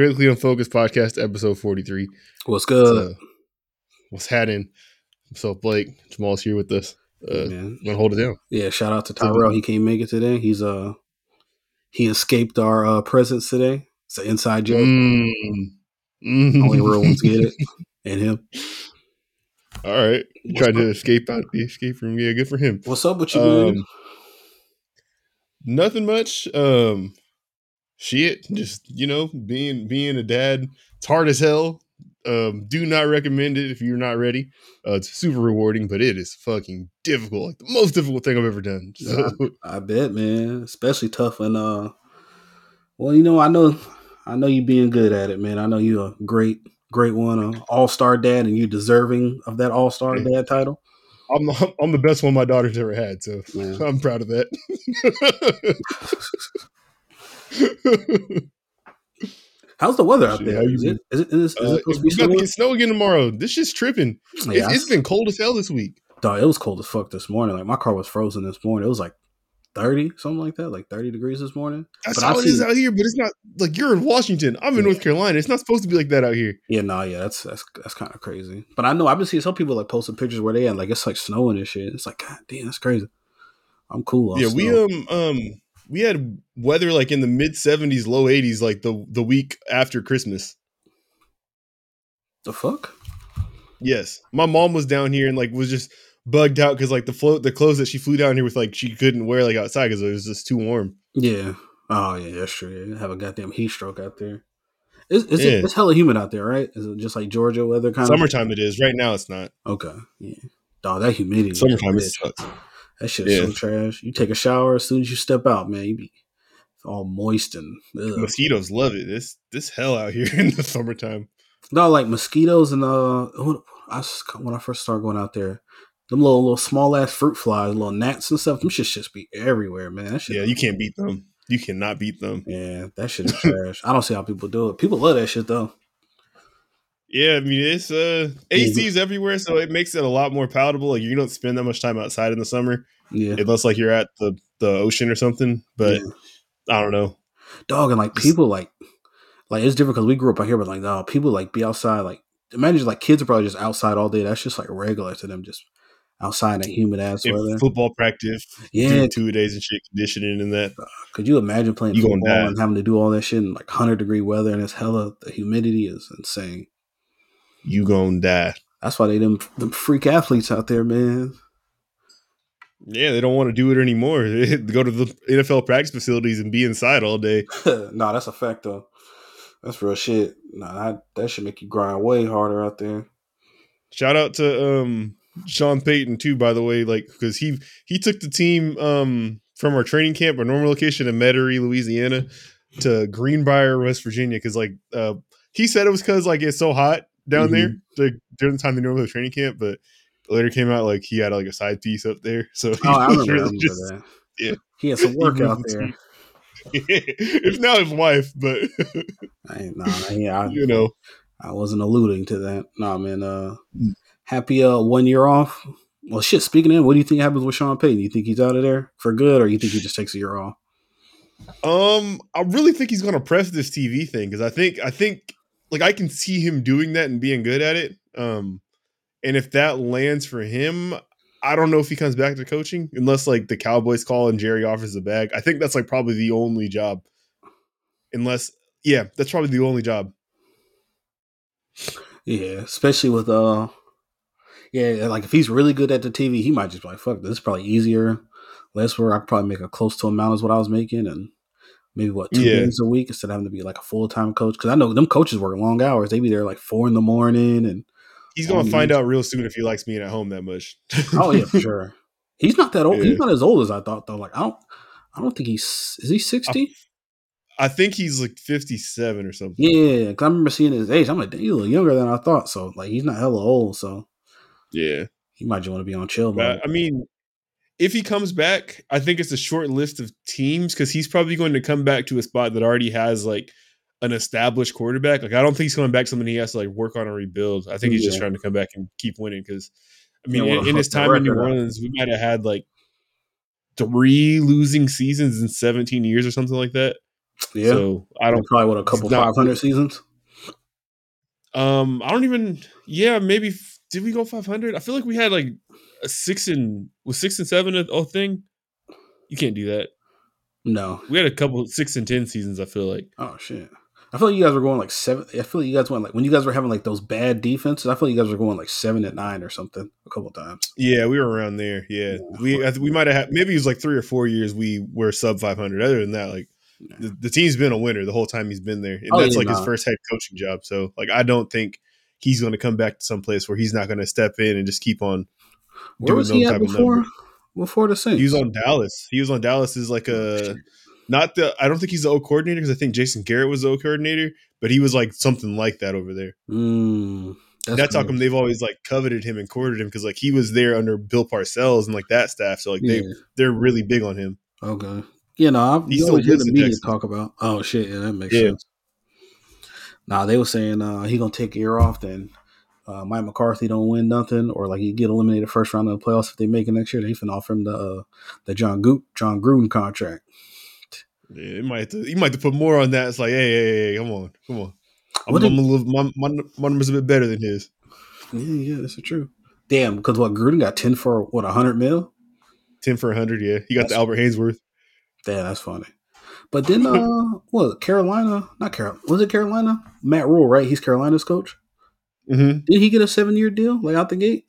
Critically Unfocused Podcast, episode 43. What's good? Uh, what's happening? So, Blake, Jamal's here with us. Uh, Man. gonna hold it down. Yeah, shout out to Tyrell. He can't make it today. He's uh he escaped our uh presence today. It's an inside joke. Mm. Mm. Only real ones get it. And him. All right. Tried to escape out the escape room. Yeah, good for him. What's up with you? Um, nothing much. Um, shit. Just you know, being being a dad. It's hard as hell. Um, do not recommend it if you're not ready. Uh, it's super rewarding, but it is fucking difficult. Like the most difficult thing I've ever done. So, I bet, man. Especially tough and uh well, you know, I know I know you being good at it, man. I know you're a great, great one, an all-star dad, and you deserving of that all-star Yeah. dad title. I'm I'm the best one my daughter's ever had. So Yeah. I'm proud of that. How's the weather out Shit, there? how you Is it, is it, is it, is Uh, it supposed to be it's about to snowing? get snow again tomorrow. This shit's tripping. Yeah, it's, it's been cold as hell this week. Dog, it was cold as fuck this morning. Like my car was frozen this morning. It was like thirty, something like that, like thirty degrees this morning. That's But how I've it is seen- out here, but it's not like you're in Washington. I'm in Yeah. North Carolina. It's not supposed to be like that out here. Yeah, no, yeah, that's that's that's kind of crazy. But I know I've been seeing some people like posting pictures where they at like it's like snowing and shit. It's like God damn, that's crazy. I'm cool. On yeah, we snow. um um we had weather like in the mid 70s, low 80s, like the the week after Christmas. the fuck. Yes, my mom was down here and like was just bugged out because like the float the clothes that she flew down here with like she couldn't wear like outside because it was just too warm. Yeah. Oh yeah, that's true. Yeah, have a goddamn heat stroke out there. Is, is Yeah. it, it's hella humid out there, right? Is it just like Georgia weather kind of? Summertime it is. Right now it's not. Okay. Yeah. Dog, that humidity. is Summertime it sucks. That shit is so trash. You take a shower as soon as you step out, man. You be all moist and ugh. Mosquitoes love it. This this hell out here in the summertime. no like mosquitoes and uh. when- I when I first started going out there, them little little small ass fruit flies, little gnats and stuff. Them shit just be everywhere, man. That shit. Yeah, you can't beat them. You cannot beat them. Yeah, that shit is trash. I don't see how people do it. People love that shit though. Yeah, I mean it's uh AC's everywhere, so it makes it a lot more palatable. Like you don't spend that much time outside in the summer, Yeah. unless like you're at the the ocean or something. But Yeah. I don't know. dog and like people like like it's different because we grew up out here but like no people like be outside like imagine like kids are probably just outside all day that's just like regular to them just outside in that humid ass In weather football practice, yeah two days and shit, conditioning and that. could you imagine playing You football and having to do all that shit in like 100 degree weather and it's hella the humidity is insane You gonna die. that's why they them them freak athletes out there man Yeah, they don't want to do it anymore. They go to the NFL practice facilities and be inside all day. nah that's a fact though that's real shit nah that, that should make you grind way harder out there Shout out to um Sean Payton too, by the way, like because he he took the team um from our training camp, our normal location in Metairie, Louisiana, to Greenbrier, West Virginia, because like uh he said it was because like it's so hot down there like, during the time they normally have training camp, but later came out like he had like a side piece up there, so he oh i remember, I really remember just- that yeah. he had some work out there team. it's now his wife, but I nah, yeah, I, you know, I wasn't alluding to that. Nah, man. Uh, Mm. happy uh one year off. Well, shit. Speaking of, what do you think happens with Sean Payton? You think he's out of there for good, or you think he just takes a year off? Um, I really think he's gonna press this TV thing because I think I think like I can see him doing that and being good at it. Um, and if that lands for him, I don't know if he comes back to coaching unless like the Cowboys call and Jerry offers the bag. I think that's like probably the only job. Unless, yeah, that's probably the only job. Yeah, especially with uh, yeah, like if he's really good at the TV, he might just be like, "Fuck, this is probably easier, less work. I could probably make a close to amount as what I was making, and maybe what two Yeah. days a week instead of having to be like a full time coach. Because I know them coaches work long hours. They be there like four in the morning, and He's gonna Um, find out real soon if he likes being at home that much. oh yeah, for sure. He's not that old. Yeah. He's not as old as I thought though. Like I don't, I don't think he's is he sixty. I think he's like fifty-seven or something. Yeah, because I remember seeing his age. I'm like, damn, he's a little younger than I thought. So like, he's not hella old. So Yeah. he might just want to be on chill mode. But, I mean, if he comes back, I think it's a short list of teams because he's probably going to come back to a spot that already has like an established quarterback. Like I don't think he's coming back to something he has to like work on and rebuild. I think he's just trying to come back and keep winning because I mean, Yeah, in, in his time in New. Orleans, we might have had like three losing seasons in 17 years or something like that. Yeah, So I don't. probably want a couple not- five hundred seasons. Um, I don't even. Yeah, maybe. f- Did we go 500? I feel like we had like a six and was six and seven a, a thing. You can't do that. No. We had a couple six and ten seasons. I feel like. Oh shit. I feel like you guys were going like seven. I feel like you guys went like when you guys were having like those bad defenses. I feel like you guys were going like seven at nine or something a couple times. Yeah, we were around there. Yeah, Yeah. we I, th- we might have maybe it was like three or four years we were sub 500. Other than that, like Yeah. the, the team's been a winner the whole time he's been there, and Oh, that's yeah, like his first head coaching job. So like I don't think he's going to come back to some place where he's not going to step in and just keep on. Where doing was he at before? Before the Saints. He was on Dallas. He was on Dallas as like oh, a not the. I don't think he's the O coordinator because I think Jason Garrett was the O coordinator, but he was like something like that over there. Mm, That's, how come they've always like coveted him and courted him because like he was there under Bill Parcells and like that staff. So like they Yeah. they're really big on him. Okay. You know, I've, you still always hear the media talk about. Oh shit, yeah, that makes Yeah. sense. Nah, they were saying uh, he gonna take a year off. Then uh, Mike McCarthy don't win nothing, or like he get eliminated first round of the playoffs if they make it next year. They finna offer him the uh, the John Goot John Gruden contract. Yeah, it might to, you might have to put more on that. It's like, hey, hey, hey, come on, come on. I'm, I'm a little, my, my, my number's a bit better than his. Yeah, yeah, that's true. Damn, because what Gruden got ten for what hundred mil? Ten for hundred, yeah. He got That's- the Albert Haynesworth. Damn, that's funny. But then, uh, what Carolina? Not Carolina. Was it Carolina? Matt Rhule, right? He's Carolina's coach. Mm-hmm. Did he get a seven year deal like out the gate?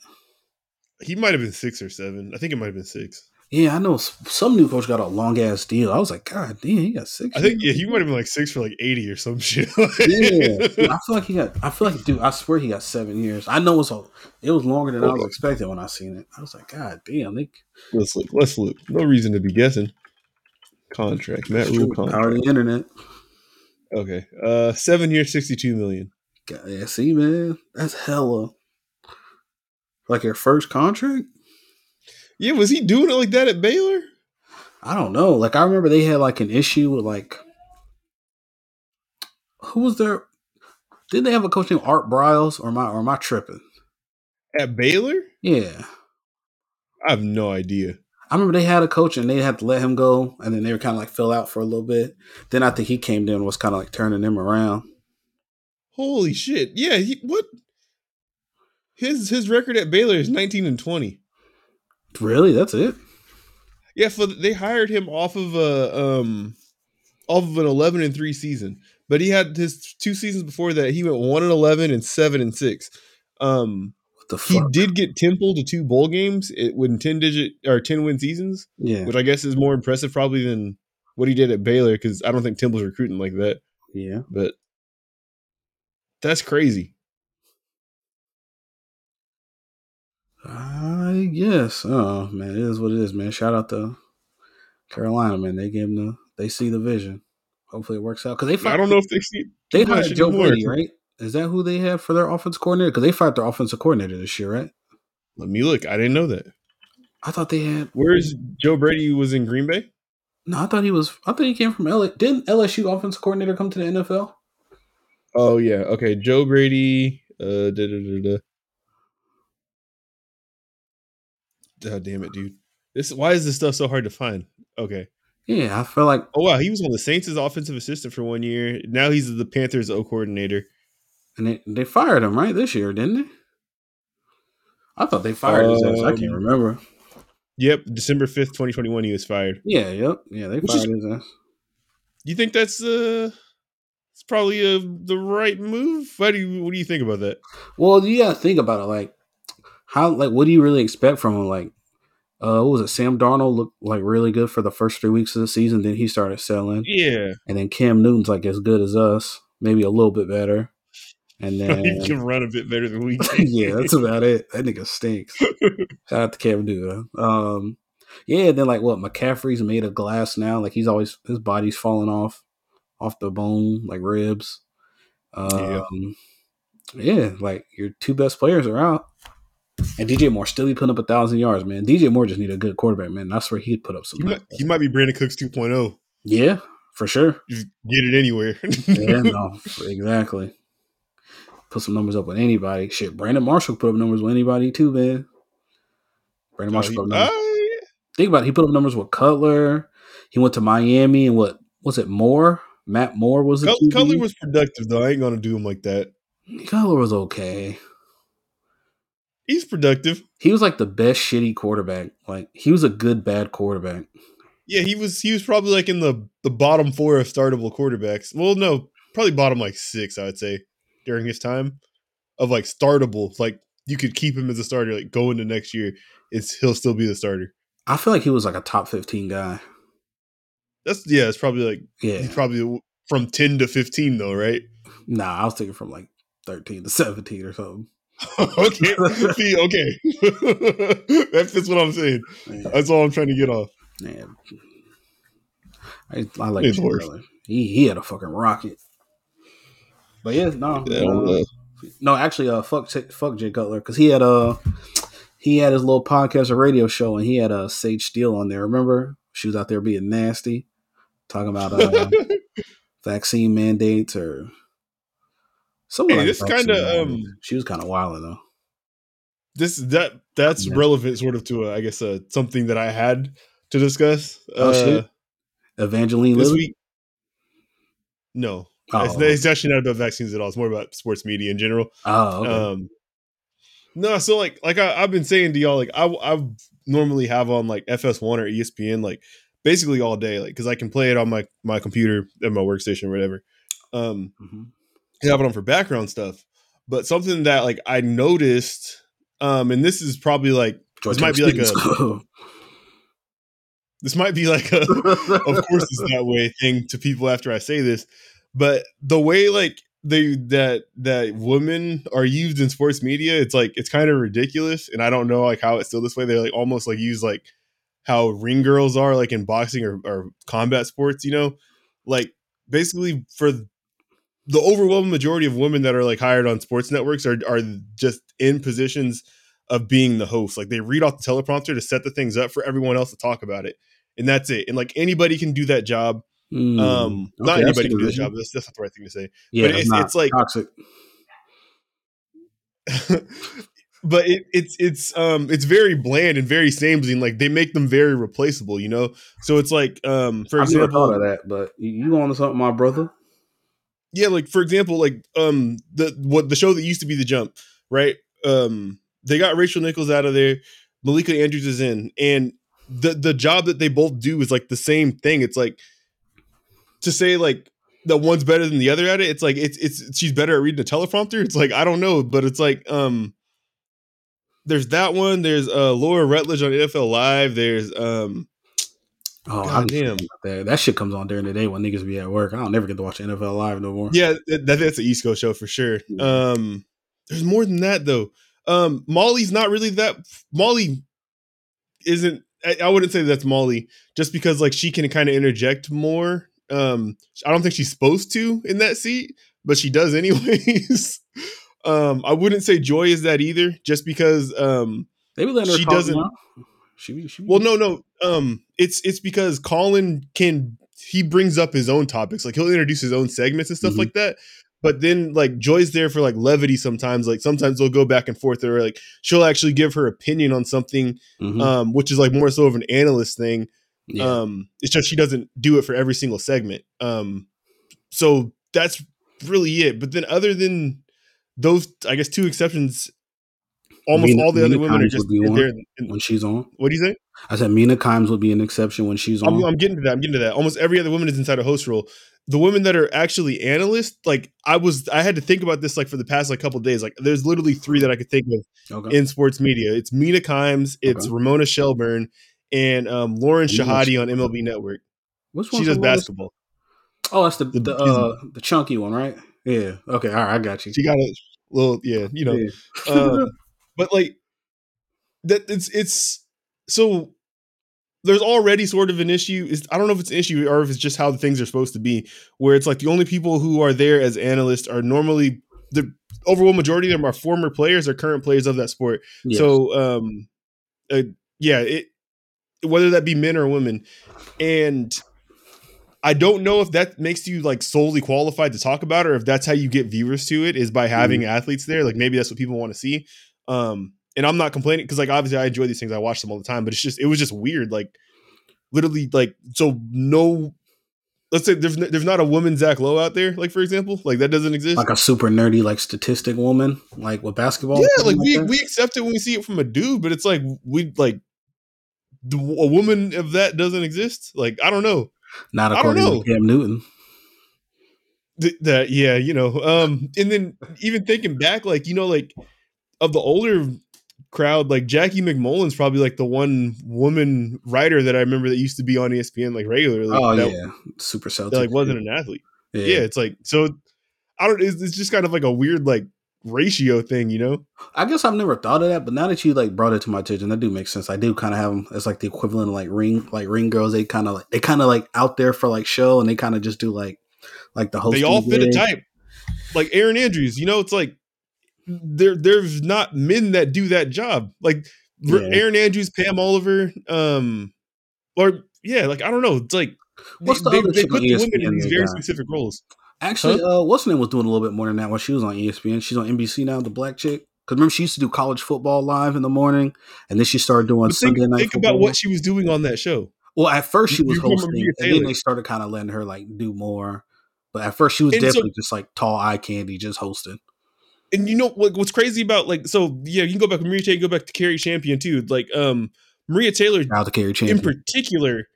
He might have been six or seven. I think it might have been six. Yeah, I know some new coach got a long ass deal. I was like, God damn, he got six. I think yeah, he might have been like six for like eighty or some shit. yeah, Dude, I feel like he got. I feel like, dude, I swear he got seven years. I know it's a, it was longer than I was expecting when I seen it. I was like, God damn, they let's look. Let's look. No reason to be guessing. Contract. Matt Rhule contract. power of the internet. Okay. Uh, seven years, sixty-two million. God, yeah, see, man, that's hella. Like your first contract. Yeah, was he doing it like that at Baylor? I don't know. Like I remember they had like an issue with like who was there? Didn't they have a coach named Art Briles or am I or am I tripping? At Baylor? Yeah. I have no idea. I remember they had a coach and they had to let him go and then they were kind of like fill out for a little bit. Then I think he came in and was kind of like turning them around. Holy shit! Yeah, he, what? His his record at Baylor is nineteen and twenty. Really? That's it? Yeah, for they hired him off of a um off of an eleven and three season, but he had his two seasons before that. He went one and eleven and seven and six. Um, What the he did get Temple to two bowl games it, with ten digit or ten win seasons, Yeah. which I guess is more impressive probably than what he did at Baylor because I don't think Temple's recruiting like that. Yeah. But that's crazy. I guess. Oh man, it is what it is, man. Shout out to Carolina, man. They gave him the they see the vision. Hopefully it works out. Because they I don't know if they see they hired Joe. Brady, right? Is that who they have for their offense coordinator? Because they fired their offensive coordinator this year, right? Let me look. I didn't know that. I thought they had Where's Joe Brady was in Green Bay? no, I thought he was I thought he came from LA. Didn't LSU offensive coordinator come to the NFL? Oh yeah, okay. Joe Brady. Uh, da, da, da, Oh, damn it, dude. This why is this stuff so hard to find? Okay. Yeah, I feel like Oh wow, he was on the Saints offensive assistant for one year. Now he's the Panthers O coordinator. and they, they fired him, right, this year, didn't they? I thought they fired his ass. I can't Um, remember. Yep, December fifth, twenty twenty one. He was fired. Yeah, yep. Yeah, they Which fired is- his ass. You think that's uh, it's probably uh the right move? What do you what do you think about that? Well, you gotta think about it. Like, how, like, what do you really expect from him? Like, uh, what was it? Sam Darnold looked like really good for the first three weeks of the season. Then he started selling, Yeah, and then Cam Newton's like as good as us, maybe a little bit better. And then he can run a bit better than we can. yeah, that's about it. That nigga stinks. Shout out to Cam Newton. Um, yeah. And then like what? McCaffrey's made of glass now. Like he's always his body's falling off, off the bone, like ribs. Yeah. Um, yeah, like your two best players are out. And DJ Moore still be putting up a thousand yards, man. DJ Moore just need a good quarterback, man. I swear he'd put up some. He might, he might be Brandin Cooks 2.0. yeah, for sure. Just get it anywhere. Yeah, no, exactly. Put some numbers up with anybody. Shit, Brandon Marshall put up numbers with anybody too, man. Brandon Oh, Marshall he- put up numbers. oh, yeah. Think about it. He put up numbers with Cutler. He went to Miami and what was it? Moore, Matt Moore was it? Cutler was productive though. I ain't gonna do him like that. Cutler was okay. He's productive. He was like the best shitty quarterback. Like he was a good bad quarterback. Yeah, he was. He was probably like in the the bottom four of startable quarterbacks. Well, no, probably bottom like six. I would say during his time of like startable. Like you could keep him as a starter. Like go into next year, it's he'll still be the starter. I feel like he was like a top fifteen guy. That's yeah. It's probably like Yeah. he's probably from ten to fifteen though, right? Nah, I was thinking from like thirteen to seventeen or something. okay, see, okay, that fits what I'm saying. Man, That's all I'm trying to get off. man. I, I like It's worse. He he had a fucking rocket. But yeah, no, Yeah, uh, no, actually, uh, fuck, fuck Jay Cutler because he had uh he had his little podcast or radio show and he had uh, Sage Steele on there. Remember, she was out there being nasty, talking about uh, vaccine mandates or something. Hey, this vaccine kinda, um, she was kind of wild though. this that that's Yeah. relevant sort of to a, I guess uh, something that I had to discuss. Oh, uh, shit. Evangeline this Lilly. week. No, Oh, it's, it's actually not about vaccines at all. It's more about sports media in general. oh, okay. Um, no, so like like I, I've been saying to y'all, like I I normally have on like FS1 or ESPN like basically all day, like because I can play it on my my computer at my workstation or whatever. Um, Mhm. Have it on for background stuff. But something that like I noticed, um, and this is probably like this might be like a- this might be like a of course it's that way thing to people after I say this, but the way like they that that women are used in sports media, it's like it's kind of ridiculous, and I don't know like how it's still this way. They're like almost like used like how ring girls are like in boxing or, or combat sports, you know, like basically for the overwhelming majority of women that are like hired on sports networks are are just in positions of being the host. Like they read off the teleprompter to set the things up for everyone else to talk about it. And that's it. And like anybody can do that job. Mm, Um not okay, see anybody can do the job. That's, that's not the right thing to say. Yeah, but it's, it's- not like- toxic. but it, it's it's um it's very bland and very samey and like they make them very replaceable, you know? So it's like um for I've never example thought of that, but you, you on to something, my brother? Yeah like for example like um the what the show that used to be the jump right? Um they got rachel nichols out of there malika andrews is in and the the job that they both do is like the same thing. It's like to say like that one's better than the other at it it's like it's it's she's better at reading a teleprompter? It's like i don't know but it's like um there's that one there's uh laura rutledge on nfl live there's um Oh, God I damn. that. that shit comes on during the day when niggas be at work. I don't never get to watch NFL live no more. Yeah, that, that's an East Coast show for sure. Um, there's more than that though. Um, Molly's not really that. Molly isn't. I, I wouldn't say that's Molly, just because like she can kind of interject more. Um, I don't think she's supposed to in that seat, but she does anyways. um, I wouldn't say Joy is that either, just because. Um, They be letting her She doesn't- now. She she well, no, no. Um, it's it's because Colin can he brings up his own topics, like he'll introduce his own segments and stuff Mhm. like that. But then like Joy's there for like levity sometimes. Like sometimes they'll go back and forth, or like she'll actually give her opinion on something, Mhm. um, which is like more so of an analyst thing. yeah. Um, it's just she doesn't do it for every single segment. Um, so that's really it. But then other than those, I guess two exceptions, almost Mina- all the other Mina women are just there. in- when she's on, what do you say? I said Mina Kimes would be an exception when she's on. I'm, I'm getting to that. I'm getting to that. Almost every other woman is inside a host role. The women that are actually analysts, like I was, I had to think about this like for the past like couple days. Like there's literally three that I could think of okay. in sports media. It's Mina Kimes, it's Okay. Ramona Shelburne, and um, Lauren Shehadi on MLB Network. Which one? She does the one that's- basketball. Oh, that's the The- the, uh, the chunky one, right? Yeah. Okay. All right. I got you. She got a little, yeah, you know. Yeah. um, but like that it's it's so there's already sort of an issue. Is i don't know if it's an issue or if it's just how the things are supposed to be where it's like the only people who are there as analysts are normally the overwhelming majority of them are former players or current players of that sport. Yes. so um uh, yeah it whether that be men or women. And i don't know if that makes you like solely qualified to talk about it or if that's how you get viewers to it is by having athletes there. Like maybe that's what people want to see um and i'm not complaining because like obviously i enjoy these things i watch them all the time but it's just it was just weird like literally like so no let's say there's there's not a woman Zach Lowe out there, like for example, like that doesn't exist. Like a super nerdy like statistic woman, like with basketball. Yeah, like we we accept it when we see it from a dude, but it's like we like a woman of that doesn't exist. Like I don't know. Not according to Cam Newton. Th- that yeah, you know. Um, and then even thinking back, like you know, like of the older crowd, like Jackie MacMullan's probably like the one woman writer that I remember that used to be on ESPN like regularly. Oh that, yeah, super Celtic. That like wasn't an athlete. Yeah. yeah, it's like so. I don't. It's, it's just kind of like a weird like ratio thing, you know. I guess I've never thought of that, but now that you like brought it to my attention, that do make sense. I do kind of have them as like the equivalent of like ring, like ring girls. They kind of like they kind of like out there for like show, and they kind of just do like like the host. They all fit a type, like Erin Andrews. You know, it's like there there's not men that do that job. Like yeah. Erin Andrews, Pam Oliver, um, or yeah, like I don't know. It's like What's they, the they, they put the women in these very guy? specific roles. Actually, huh? uh, what's her name was doing a little bit more than that when she was on ESPN. She's on NBC now, the black chick. Because remember, she used to do college football live in the morning, and then she started doing but think, Sunday night. Think football. about what she was doing on that show. Well, at first she was you hosting, and then they started kind of letting her like do more. But at first, she was and definitely so, just like tall eye candy, just hosting. And you know what, what's crazy about like so yeah, you can go back to Maria Taylor, go back to Cari Champion too. Like um Maria Taylor, now to Cari Champion in particular,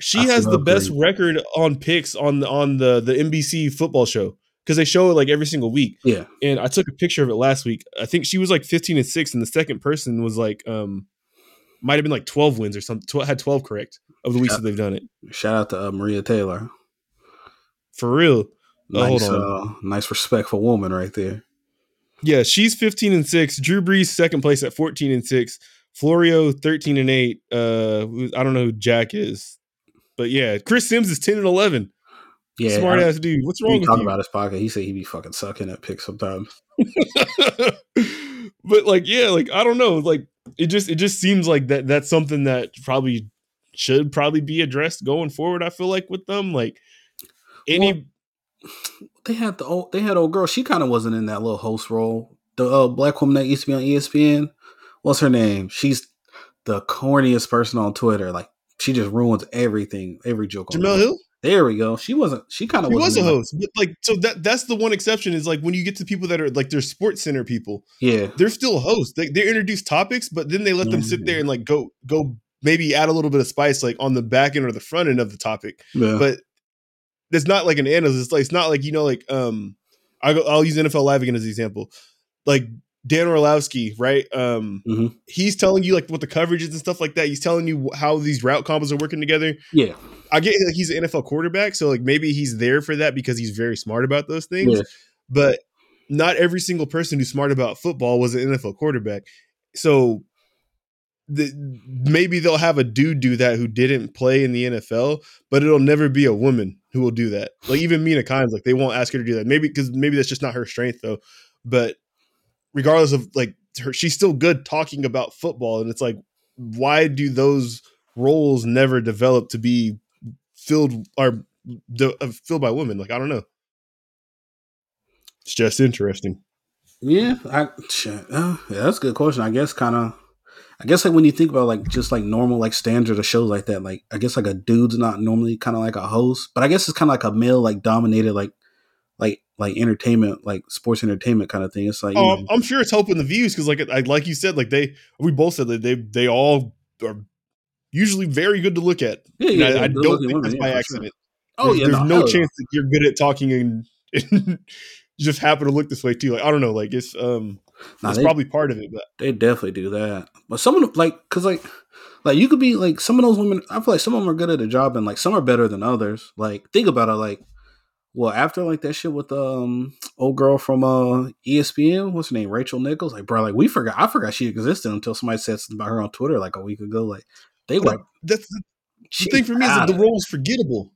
she I has the best record on picks on the on the the NBC football show because they show it like every single week. Yeah. And I took a picture of it last week. I think she was like 15 and 6 and the second person was like um might have been like 12 wins or something. 12, had 12 correct of the weeks shout, that they've done it. Shout out to uh, Maria Taylor. For real. Nice, uh, nice respectful woman right there. Yeah, she's 15 and 6. Drew Brees second place at 14 and 6. Florio 13 and 8. Uh I don't know who Jack is. But yeah, Chris Sims is 10 and 11. Yeah, smart ass dude. What's wrong with talking about his pocket? He said he be fucking sucking at picks sometimes. but like, yeah, like I don't know, like it just it just seems like that that's something that probably should probably be addressed going forward. I feel like with them, like any. Well, they had the old, they had old girl. She kind of wasn't in that little host role. The uh, black woman that used to be on ESPN. What's her name? She's the corniest person on Twitter. Like she just ruins everything, every joke. Jemele Hill. There we go. She wasn't. She kind of was a host, but like so that that's the one exception is like when you get to people that are like they're sports center people. Yeah, they're still hosts. They they introduce topics, but then they let mm-hmm. them sit there and like go go maybe add a little bit of spice like on the back end or the front end of the topic. Yeah. But it's not like an analyst. It's like it's not like you know like um I go, I'll use NFL Live again as an example. Like Dan Orlovsky, right? Um, mm-hmm. he's telling you like what the coverage is and stuff like that. He's telling you how these route combos are working together. Yeah, I get like he's an NFL quarterback, so like maybe he's there for that because he's very smart about those things. Yeah. But not every single person who's smart about football was an NFL quarterback. So the, maybe they'll have a dude do that who didn't play in the NFL, but it'll never be a woman who will do that. Like even Mina Kimes, like they won't ask her to do that. Maybe because maybe that's just not her strength though. But regardless of like her, she's still good talking about football, and it's like, why do those roles never develop to be filled or uh, filled by women? Like I don't know. It's just interesting. Yeah, I uh, yeah, that's a good question. I guess kind of. I guess like when you think about like just like normal like standard of shows like that, like I guess like a dude's not normally kind of like a host, but I guess it's kind of like a male like dominated like like like entertainment, like sports entertainment kind of thing. It's like, oh, I'm sure it's helping the views because, like, I, like you said, like they, we both said that they, they all are usually very good to look at. Yeah, yeah, I, I don't think women, that's by yeah, accident. Sure. Oh there's, yeah, there's no, no chance that you're good at talking and, and just happen to look this way too. Like I don't know, like it's um, nah, it's they, probably part of it, but they definitely do that. But some of them, like, cause like, like you could be like some of those women. I feel like some of them are good at the job, and like some are better than others. Like think about it, like well, after like that shit with um old girl from uh ESPN, what's her name, Rachel Nichols? Like, bro, like we forgot, I forgot she existed until somebody said something about her on Twitter like a week ago. Like, they were. That's the, the thing for me is that the role is forgettable.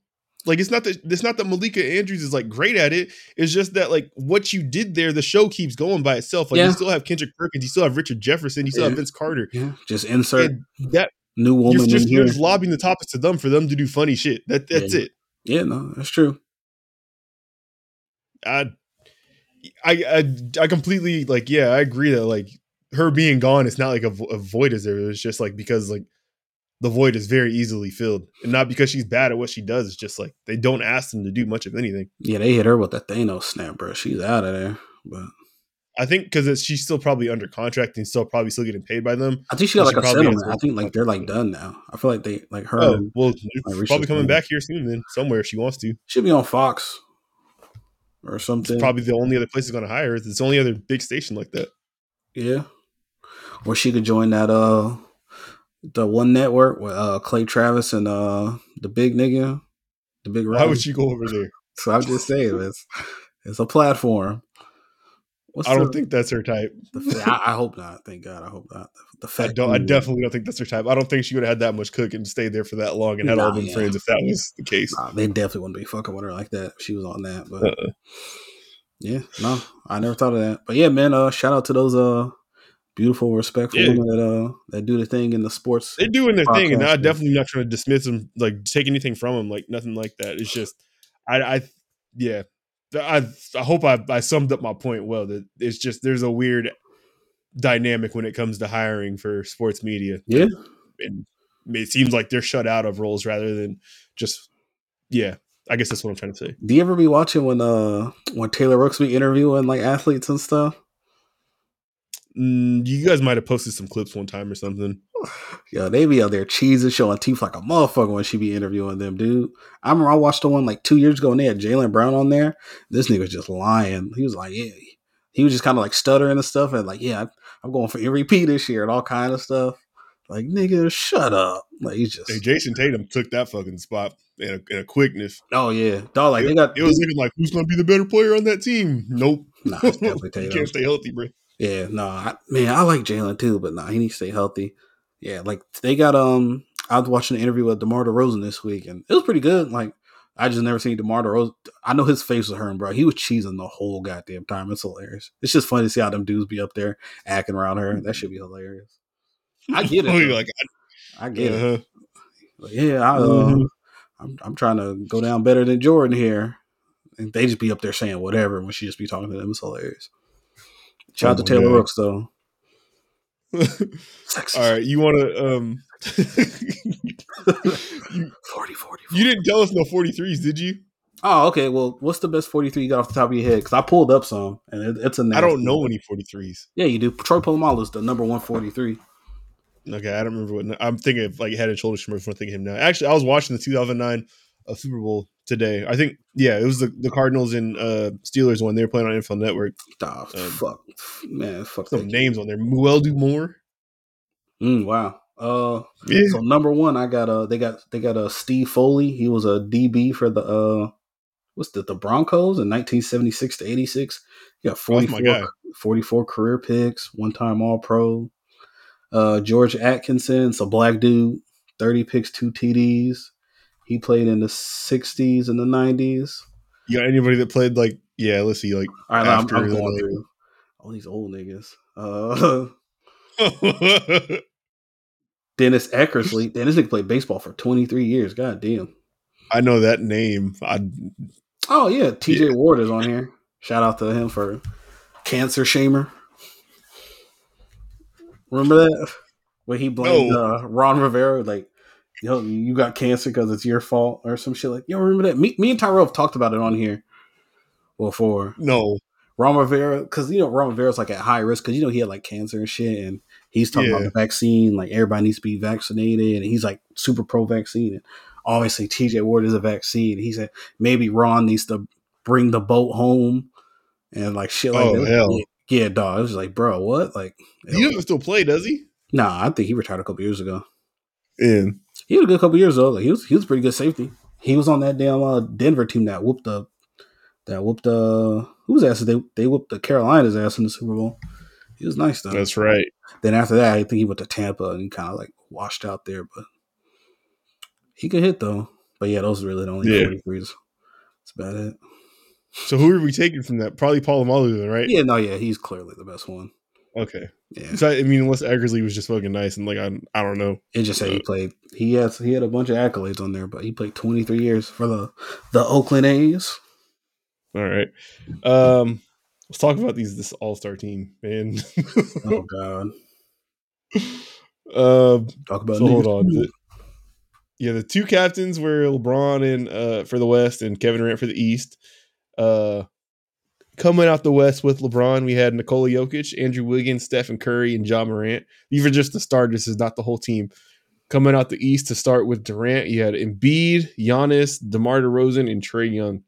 Like, it's not that it's not that Malika Andrews is like great at it. It's just that like what you did there, the show keeps going by itself. Like, yeah. you still have Kendrick Perkins, you still have Richard Jefferson, you still yeah. have Vince Carter. Yeah, just insert and that new woman. You're just, you're just lobbying the topics to them for them to do funny shit. That that's it. Yeah, no, that's true. I, I, I, I completely like. Yeah, I agree that like her being gone, it's not like a, a void is there. It's just like because like the void is very easily filled, and not because she's bad at what she does. It's just like they don't ask them to do much of anything. Yeah, they hit her with that Thanos snap, bro. She's out of there. But I think because she's still probably under contract and still probably still getting paid by them. I think she got She like a probably has settlement. I think like they're like done now. I feel like they like her. Oh well, like, she's probably coming back here soon. Then somewhere if she wants to. She'll be on Fox or It's something. probably the only other place is going to hire. her. It's the only other big station like that. yeah. Or she could join that uh the one network with uh Clay Travis and uh the big nigga, the big Why would she go over there? So I'm just saying it's it's a platform. What's I don't the- think that's her type. the I, I hope not. Thank God. I hope not. The I don't. I definitely don't think that's her type. I don't think she would have had that much cook and stayed there for that long and had all Nah, them yeah. friends if that was the case. Nah, they definitely wouldn't be fucking with her like that if she was on that. But Uh-uh. yeah, no, I never thought of that. But yeah, man, uh, shout out to those uh beautiful, respectful Yeah. women that uh that do the thing in the sports. They're doing their thing, and I'm definitely not trying to dismiss them, like take anything from them, like nothing like that. It's just, I, I, yeah, I, I hope I, I summed up my point well. That it's just there's a weird dynamic when it comes to hiring for sports media. Yeah. and it seems like they're shut out of roles rather than just, yeah. I guess that's what I'm trying to say. Do you ever be watching when uh when Taylor Rooks be interviewing like athletes and stuff? Mm, you guys might have posted some clips one time or something. Yeah, they be out there cheesing, showing teeth like a motherfucker when she be interviewing them, dude. I remember I watched the one like two years ago and they had Jaylen Brown on there. This nigga was just lying. He was like, yeah, he was just kind of like stuttering and stuff, and like, yeah, I'm going for MVP this year and all kind of stuff. Like, nigga, shut up. Like, he's just, Hey, Jayson Tatum took that fucking spot in a, in a quickness. oh yeah, dog. Like it, they got, it was looking like who's going to be the better player on that team? Nope. nah, it's definitely you Tatum. can't stay healthy, bro. Yeah, no, I, man, I like Jaylen too, but nah, he needs to stay healthy. Yeah, like they got um, I was watching an interview with Demar Derozan this week, and it was pretty good. Like I just never seen Demar Derozan. I know his face was hurting, bro. He was cheesing the whole goddamn time. It's hilarious. It's just funny to see how them dudes be up there acting around her. That should be hilarious. I get it. Oh, like, I get it. uh-huh. Like, yeah, I, uh, Mhm. I'm I'm trying to go down better than Jordan here, and they just be up there saying whatever when she just be talking to them. It's hilarious. Shout out Oh to Taylor. Rooks though. All right, you want to? um you, 40, 40, you didn't tell us no 43s, did you? Oh, okay. Well, what's the best 43 you got off the top of your head? Because I pulled up some, and it, it's a I don't know one. any 43s. Yeah, you do. Troy Polamalu is the number 143. Okay, I don't remember what. I'm thinking of like Head and Shoulders. I'm thinking of him now. Actually, I was watching the 2009 uh, Super Bowl today. I think yeah, it was the, the Cardinals and uh, Steelers one. They were playing on NFL Network. Oh, Um, fuck. Man, fuck Some names on there. Mueldu Moore. Mm, wow. Uh, Yeah. so number one, I got uh, they got they got uh, Steve Foley. He was a DB for the uh, what's the the Broncos in 1976 to 86. He got Oh, my 44, guy. 44 career picks, one time All Pro. Uh, George Atkinson, it's a black dude, 30 picks, two TDs. He played in the 60s and the 90s. You got anybody that played like yeah? Let's see, like All right, I'm, I'm the, going like- through all these old niggas. Uh, Dennis Eckersley. Dennis nigga played baseball for 23 years. God damn. I know that name. I Oh yeah, TJ Ward is on here. Shout out to him for cancer shamer. Remember that when he blamed No. uh, Ron Rivera like, "Yo, you got cancer because it's your fault" or some shit like. Yo, remember that? Me, me and Tyrell have talked about it on here before. no. Ron Rivera, because you know Ron Rivera's like at high risk because you know he had like cancer and shit, and he's talking about the vaccine, like everybody needs to be vaccinated, and he's like super pro vaccine. And obviously, TJ Ward is a vaccine. He said maybe Ron needs to bring the boat home and like shit like Oh, that. hell. Yeah, yeah, dog. It was like, bro, what? Like, He doesn't still play, does he? nah, I think he retired a couple years ago. And He had a good couple years though. Like he was, he was pretty good safety. He was on that damn uh, Denver team that whooped the, that whooped uh, whose ass? They they whooped the Carolina's ass in the Super Bowl. He was nice though. that's right. Then after that, I think he went to Tampa and kind of like washed out there, but he could hit though. But yeah, those are really the only Yeah. forty threes. That's about it. So who are we taking from that? Probably Polamalu, then, right? Yeah, no, yeah, he's clearly the best one. Okay. Yeah, So, I mean, unless Eckersley was just fucking nice and like I, I don't know. it just said he played. He has he had a bunch of accolades on there, but he played twenty three years for the the Oakland A's. All right. Um, let's talk about these this All Star team, man. Oh God, um, talk about so hold on. The- yeah, the two captains were LeBron and uh for the West and Kevin Durant for the East. Uh coming out the West with LeBron, we had Nikola Jokic, Andrew Wiggins, Stephen Curry, and Ja Morant. These are just the starters, this is not the whole team. Coming out the East to start with Durant, you had Embiid, Giannis, DeMar DeRozan, and Trae Young.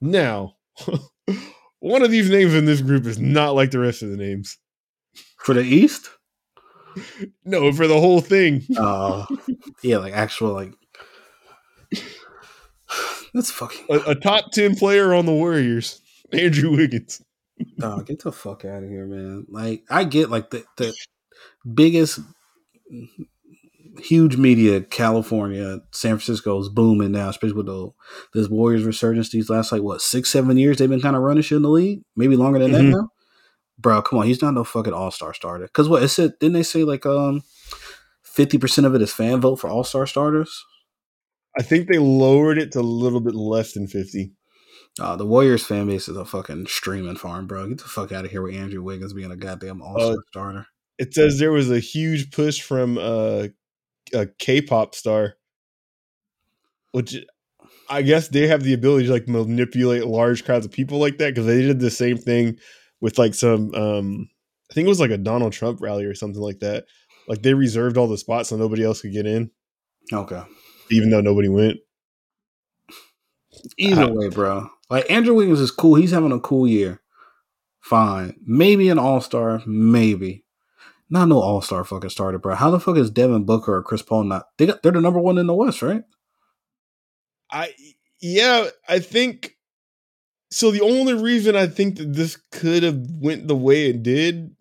Now, one of these names in this group is not like the rest of the names. For the East? No, for the whole thing. Uh, yeah, like actual like. That's fucking. A, a top ten player on the Warriors, Andrew Wiggins. Dog, get the fuck out of here, man. Like, I get like the the biggest, huge media, California, San Francisco is booming now, especially with the this Warriors resurgence. These last like what six, seven years, they've been kind of running shit in the league, maybe longer than Mhm. that now. Bro, come on, he's not no fucking All Star starter. Because what it said? Didn't they say like um fifty percent of it is fan vote for All Star starters? I think they lowered it to a little bit less than 50. Uh, the Warriors fan base is a fucking streaming farm, bro. Get the fuck out of here with Andrew Wiggins being a goddamn All Star Uh, starter. It says there was a huge push from uh, a K-pop star, which I guess they have the ability to like manipulate large crowds of people like that because they did the same thing with like some um I think it was like a Donald Trump rally or something like that. Like they reserved all the spots so nobody else could get in, Okay. even though nobody went. Either way, bro. Like Andrew Wiggins is cool. He's having a cool year. Fine. Maybe an all star. Maybe. Not no all star fucking starter, bro. How the fuck is Devin Booker or Chris Paul not? They got, they're the number one in the West, right? I yeah, I think so. The only reason I think that this could have went the way it did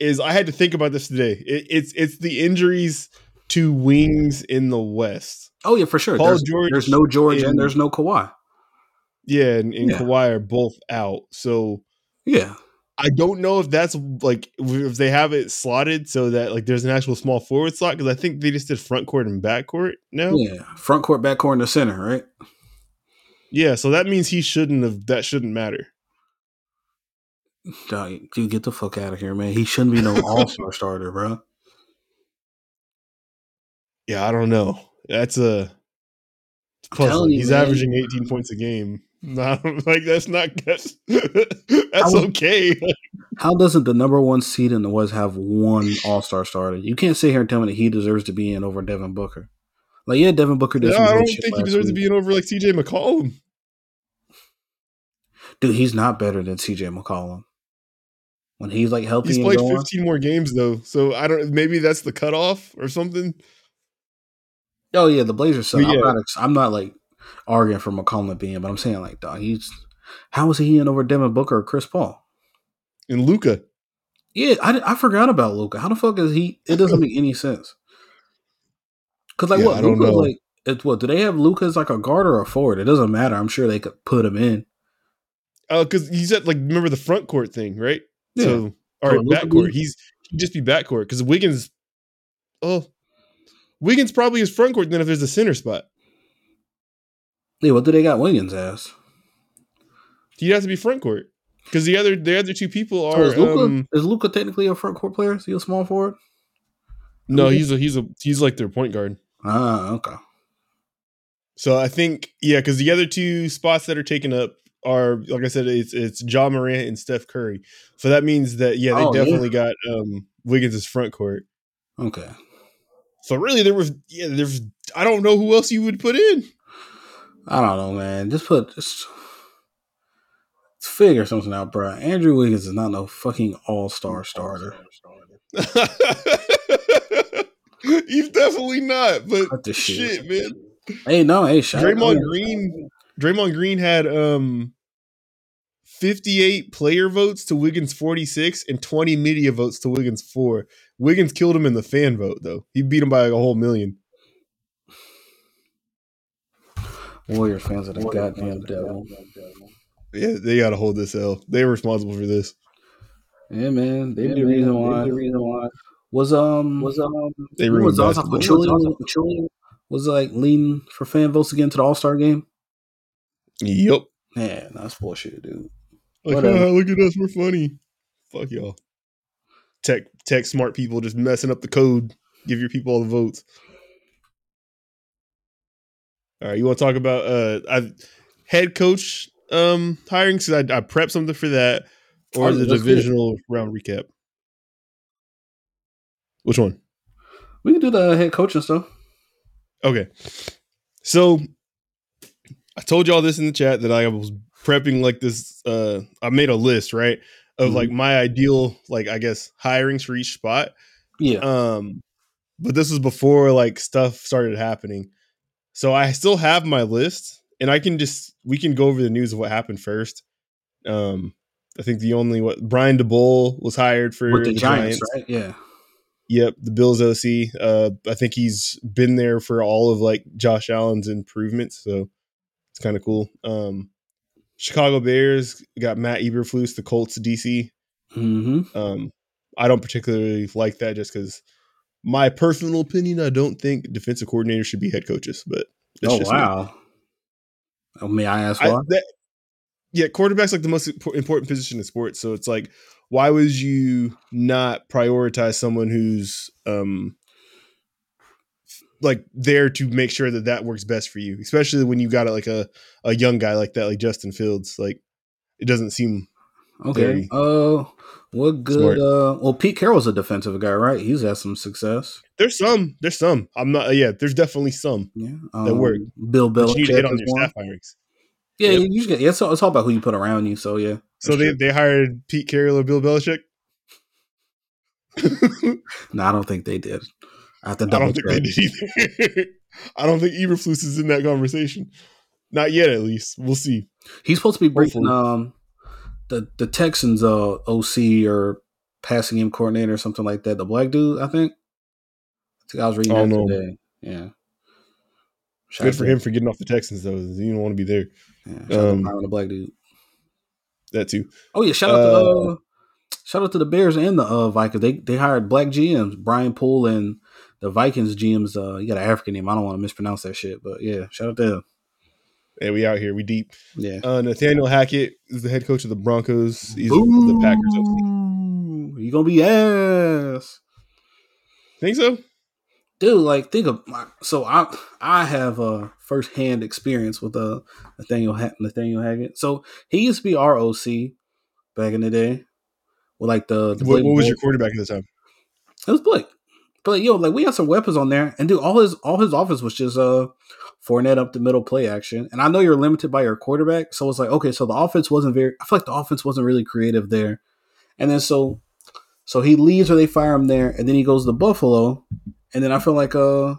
is I had to think about this today. It, it's it's the injuries to wings in the West. Oh yeah, for sure. Paul There's, George there's no George and and- there's no Kawhi. Yeah, and, and Yeah. Kawhi are both out. So Yeah. I don't know if that's like if they have it slotted so that like there's an actual small forward slot because I think they just did front court and back court now. Yeah. Front court, back court, and the center, right? Yeah, so that means he shouldn't have. That shouldn't matter. Dog, dude, get the fuck out of here, man. He shouldn't be no all star starter, bro. Yeah, I don't know. That's a it's I'm telling you, He's man. averaging 18 points a game. Not like that's not that's, that's would- okay. How doesn't the number one seed in the West have one All Star starter? You can't sit here and tell me that he deserves to be in over Devin Booker. Like, yeah, Devin Booker did No, I don't think he deserves to be in over like CJ McCollum. Dude, he's not better than CJ McCollum. When he's like healthy He's played going, 15 more games though, so I don't. Maybe that's the cutoff or something. oh yeah, the Blazers. So I'm not. I'm not like arguing for McCollum being, but I'm saying like, dog, he's how is he in over Devin Booker or Chris Paul? And Luka, Yeah, I, I forgot about Luka. How the fuck is he? It doesn't make any sense. Because like Yeah, what I don't know. like? It's what do they have Luka as like a guard or a forward? It doesn't matter. I'm sure they could put him in. Uh, because he's at like remember the front court thing, right? Yeah. So or So Luka back court. He's he'd just be back court because Wiggins. Oh, Wiggins probably is front court then if there's a center spot. Yeah, what do they got Williams as? He'd have to be front court because the other the other two people So are is Luka um, is Luka technically a front court player? Is he a small forward? no he's a he's a he's like their point guard. Ah, okay. So I think yeah because the other two spots that are taken up are like I said it's it's Ja Morant and Steph Curry. So that means that yeah they Oh, yeah. definitely got um Wiggins' front court. Okay. So really there was yeah there's I don't know who else you would put in. I don't know, man. Just put just figure something out, bro. Andrew Wiggins is not no fucking all star starter. He's definitely not, but shit. shit, man. Hey, no, hey, shout out- Draymond Green, Draymond Green had um 58 player votes to Wiggins 46 and 20 media votes to Wiggins 4. Wiggins killed him in the fan vote though. He beat him by like a whole million. Warriors fans are the goddamn devil. Yeah, they got to hold this L. They were responsible for this. Yeah, man. They the reason why. The reason why Was um was um They was ruined Zaza basketball. Pachulia was like leading for fan votes again to the All Star game. Yep. Man, that's bullshit, dude. Like, Whatever. "Ah, look at us, we're funny. Fuck y'all. Tech tech smart people just messing up the code. Give your people all the votes. All right, you want to talk about uh I, head coach um hiring? Because I, I prepped something for that, or Oh, the divisional round recap. Which one? We can do the head coaching stuff. Okay. So I told y'all this in the chat that I was prepping like this uh I made a list, right? Of like my ideal like I guess hirings for each spot. Yeah. Um but this was before like stuff started happening. So I still have my list and I can just we can go over the news of what happened first. Um I think the only what Brian Daboll was hired for With the, Giants, right? Yeah. Yep, the Bills OC. Uh, I think he's been there for all of like Josh Allen's improvements, so it's kind of cool. Um, Chicago Bears got Matt Eberflus, the Colts DC. Mm-hmm. Um, I don't particularly like that just because my personal opinion, I don't think defensive coordinators should be head coaches. But that's Oh wow. Oh, may I ask I- why? that- yeah, quarterback's like the most important position in sports. So it's like, why would you not prioritize someone who's um like there to make sure that that works best for you, especially when you got like a a young guy like that, like Justin Fields. Like, it doesn't seem Okay. Uh, what good? smart. Uh, well, Pete Carroll's a defensive guy, right? He's had some success. there's some, there's some. I'm not. Yeah, there's definitely some. Yeah. That work. Bill But you need to Belichick hit on your staff hirings. Yeah, Yep. you just get. Yeah, it's all, it's all about who you put around you. So yeah. So they, true. they hired Pete Carroll or Bill Belichick. No, I don't think they did. I have to I don't think they did either. I don't think Eberflus is in that conversation. Not yet, at least. We'll see. He's supposed to be Hopefully. um the the Texans uh OC or passing game coordinator or something like that. The black dude, I think. I think I was reading I that don't today. Yeah. Shout Good for him for getting off the Texans, though. You don't want to be there. Yeah, shout out Um, to the black dude. That too. Oh yeah, shout out Uh, to uh, shout out to the Bears and the uh, Vikings. They they hired black GMs, Ryan Poles and the Vikings GMs. Uh, you got an African name. I don't want to mispronounce that shit, but yeah, shout out to them. Yeah, we out here. We deep. Yeah. Uh, Nathaniel Hackett is the head coach of the Broncos. He's the Packers. OC. You gonna be ass, Think so? dude? Like think of my, so I I have a first hand experience with uh Nathaniel ha- Nathaniel Hackett. So he used to be our OC back in the day. With like the, the What, what was your quarterback at the time? It was Blake. But yo, like we had some weapons on there, and dude, all his all his offense was just uh Fournette up the middle play action. And I know you're limited by your quarterback, so it's like okay, so the offense wasn't very. I feel like the offense wasn't really creative there. And then so so he leaves or they fire him there, and then he goes to Buffalo, and then I feel like uh.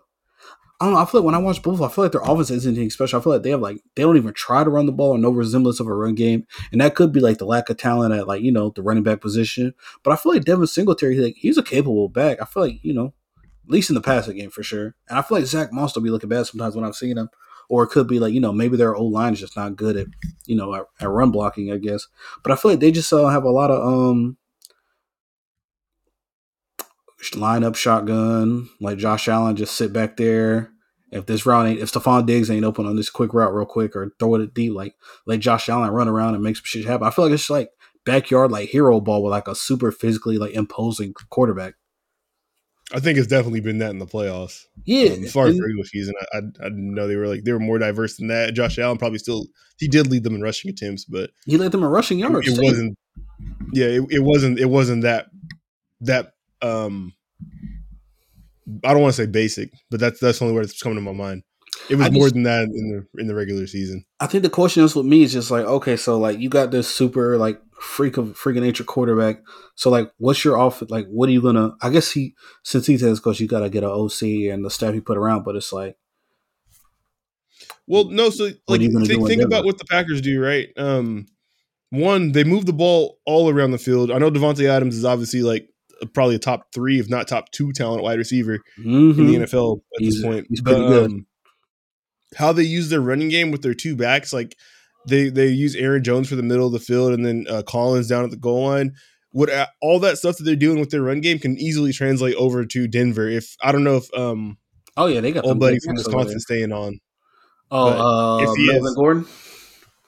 I don't know. I feel like when I watch Buffalo, I feel like their offense isn't anything special. I feel like they have like they don't even try to run the ball or no resemblance of a run game, and that could be like the lack of talent at like you know the running back position. But I feel like Devin Singletary, like he's a capable back. I feel like you know, at least in the passing game for sure. And I feel like Zach Moss will be looking bad sometimes when I've seen him. Or it could be like you know maybe their old line is just not good at you know at, at run blocking, I guess. But I feel like they just uh, have a lot of um line up shotgun, like Josh Allen just sit back there. If this route ain't, if Stefon Diggs ain't open on this quick route real quick or throw it deep, like let Josh Allen run around and make some shit happen. I feel like it's like backyard like hero ball with like a super physically like imposing quarterback. I think it's definitely been that in the playoffs. Yeah, Um, as far as and- regular season, I, I, I know they were like they were more diverse than that. Josh Allen probably still he did lead them in rushing attempts, but he led them in rushing yards. it too. wasn't. Yeah, it, it wasn't. It wasn't that that. um I don't want to say basic, but that's that's the only word that's coming to my mind. It was I more than that in the in the regular season. I think the question is with me is just like, okay, so like you got this super like freak of freaking nature quarterback. So like, what's your off? Like, what are you gonna? I guess he since he's his coach, you got to get an OC and the staff he put around. But it's like, Well, no, so like you think, think about what the Packers do, right? Um, one, they move the ball all around the field. I know Davante Adams is obviously like probably a top three, if not top two, talent wide receiver in the mhm. NFL at He's- this point. he's pretty good. how they use their running game with their two backs, like they they use Aaron Jones for the middle of the field and then uh, Collins down at the goal line. What uh, all that stuff that they're doing with their run game can easily translate over to Denver. If I don't know if um oh yeah, they got old buddy from Wisconsin staying on. Oh, if uh, he Melvin is- Gordon.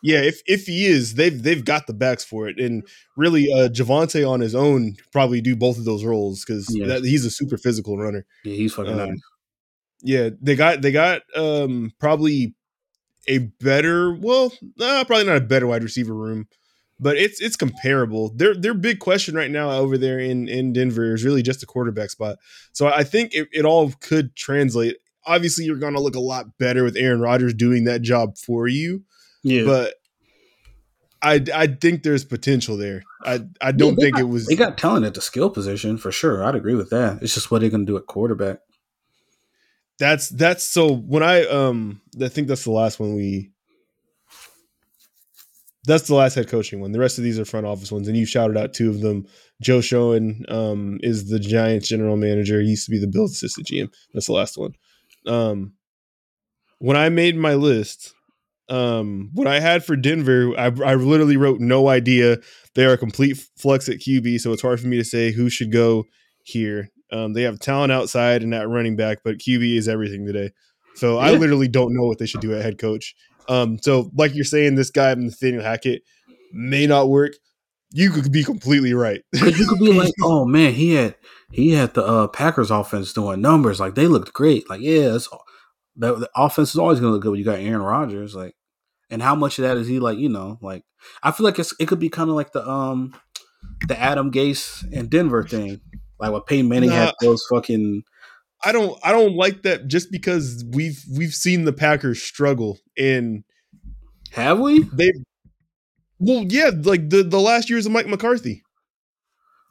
Yeah, if if he is, they've they've got the backs for it, and really, uh, Javonte on his own probably do both of those roles because Yeah. he's a super physical runner. Yeah, he's fucking Um, nice. Yeah, they got they got um probably a better, well, uh, probably not a better wide receiver room, but it's it's comparable. Their their big question right now over there in in Denver is really just a quarterback spot. So I think it, it all could translate. Obviously, you're going to look a lot better with Aaron Rodgers doing that job for you. Yeah, But I I think there's potential there. I I don't they think got, it was They got talent at the skill position for sure. I'd agree with that. It's just what they're going to do at quarterback. That's that's so when I um I think that's the last one we that's the last head coaching one. The rest of these are front office ones, and you shouted out two of them. Joe Schoen um, is the Giants general manager. He used to be the Bills assistant GM. That's the last one. Um, when I made my list, um, what I had for Denver, I, I literally wrote no idea. They are a complete flux at QB, so it's hard for me to say who should go here. Um, they have talent outside and at running back, but QB is everything today. So I literally don't know what they should do at head coach. Um, so like you're saying, this guy Nathaniel Hackett may not work. You could be completely right. You could be like, oh man, he had he had the uh, Packers offense doing numbers like they looked great. Like yeah, it's, the, the offense is always going to look good when you got Aaron Rodgers. Like, and how much of that is he like? You know, like I feel like it's, it could be kind of like the um the Adam Gase and Denver thing, like what Peyton Manning had those fucking I don't I don't like that just because we've we've seen the Packers struggle and have we? they well yeah like the the last years of Mike McCarthy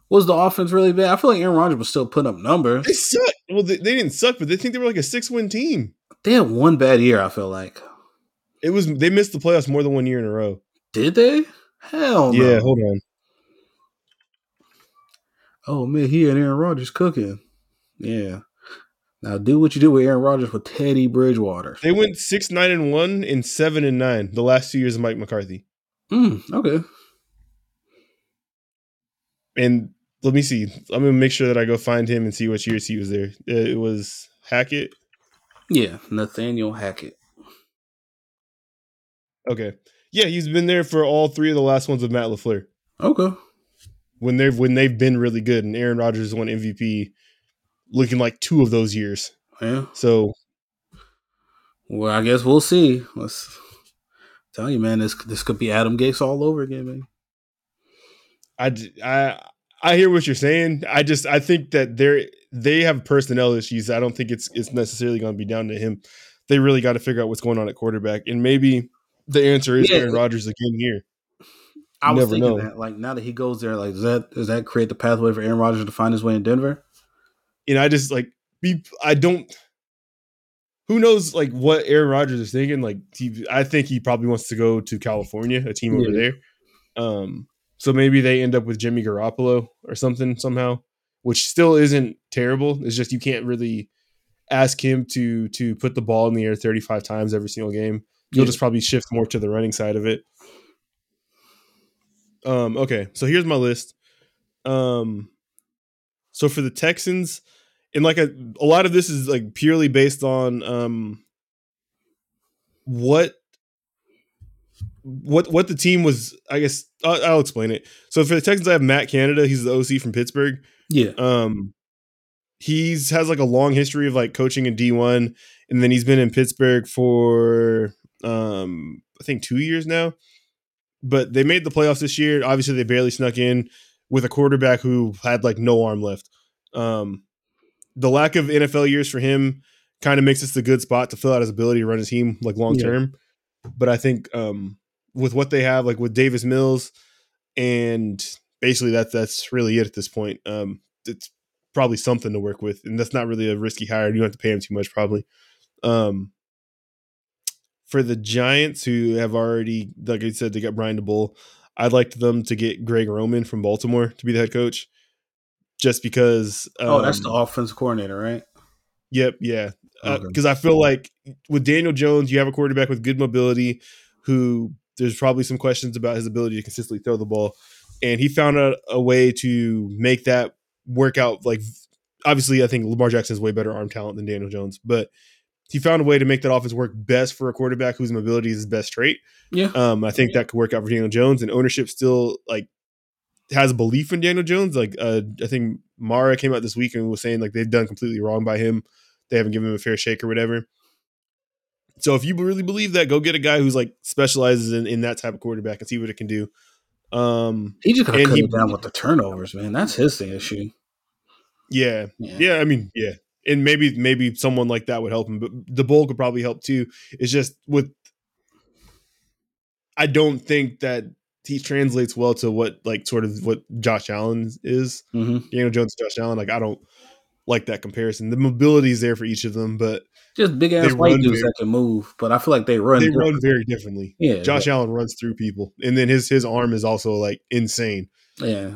Was the offense really bad? I feel like Aaron Rodgers was still putting up numbers. they suck well they, they didn't suck but they think they were like a six win team They had one bad year. I feel like it was they missed the playoffs more than one year in a row did they? Hell no. yeah hold on Oh man, he and Aaron Rodgers cooking. Yeah. Now do what you do with Aaron Rodgers with Teddy Bridgewater. they went six nine and one and seven and nine the last two years of Mike McCarthy Mm, okay. and let me see I'm gonna make sure that I go find him and see what years he was there Uh, it was Hackett Yeah, Nathaniel Hackett. okay yeah he's been there for all three of the last ones of Matt LaFleur Okay. When they've when they've been really good and Aaron Rodgers won MVP looking like two of those years. Yeah. So Well, I guess we'll see. Let's tell you, man. This this could be Adam Gase all over again, man. I I I hear what you're saying. I just I think that they're they have personnel issues. I don't think it's it's necessarily going to be down to him. They really got to figure out what's going on at quarterback, and maybe the answer is Yeah. Aaron Rodgers again here. I was thinking know. that, like, now that he goes there, like, does that does that create the pathway for Aaron Rodgers to find his way in Denver? And I just like be I don't. Who knows like what Aaron Rodgers is thinking? Like he, I think he probably wants to go to California, a team over there. Um, so maybe they end up with Jimmy Garoppolo or something somehow, which still isn't terrible. It's just you can't really ask him to to put the ball in the air 35 times every single game. You'll Yeah. just probably shift more to the running side of it. Um, okay, so here's my list. Um, so for the Texans, and like a, a lot of this is like purely based on um what what what the team was. I guess I'll, I'll explain it. So for the Texans, I have Matt Canada. He's the OC from Pittsburgh. Yeah. Um, he's has like a long history of like coaching in D one, and then he's been in Pittsburgh for um I think two years now. But they made the playoffs this year. Obviously, they barely snuck in with a quarterback who had like no arm left. Um, the lack of NFL years for him kind of makes this a good spot to fill out his ability to run his team like long Yeah. term. But I think um, with what they have, like with Davis Mills, and basically that's that's really it at this point. Um, it's probably something to work with, and that's not really a risky hire. You don't have to pay him too much, probably. Um, for the Giants, who have already, like I said, they got Brian Daboll. I'd like them to get Greg Roman from Baltimore to be the head coach, just because. Um, oh, that's the offense coordinator, right? Yep, yeah. Okay. Because I feel like with Daniel Jones, you have a quarterback with good mobility who there's probably some questions about his ability to consistently throw the ball. And he found a, a way to make that work out. Like, obviously, I think Lamar Jackson has way better arm talent than Daniel Jones, but he found a way to make that offense work best for a quarterback whose mobility is his best trait. Yeah. Um, I think that could work out for Daniel Jones, and ownership still like has a belief in Daniel Jones. Like, uh, I think Mara came out this week and was saying like they've done completely wrong by him. They haven't given him a fair shake or whatever. So if you really believe that, go get a guy who's like specializes in, in that type of quarterback and see what it can do. Um, He just gotta And cut he- it down with the turnovers, man. That's his thing issue. yeah, Yeah. yeah. I mean, yeah, and maybe maybe someone like that would help him, but Daboll could probably help too. It's just with, I don't think that he translates well to what like sort of what Josh Allen is. hmm Daniel Jones, Josh Allen. Like I don't like that comparison. The mobility is there for each of them, but Just big ass white dudes that can move, but I feel like they run. they different. run very differently. Yeah, Josh Allen runs through people, and then his his arm is also like insane. Yeah,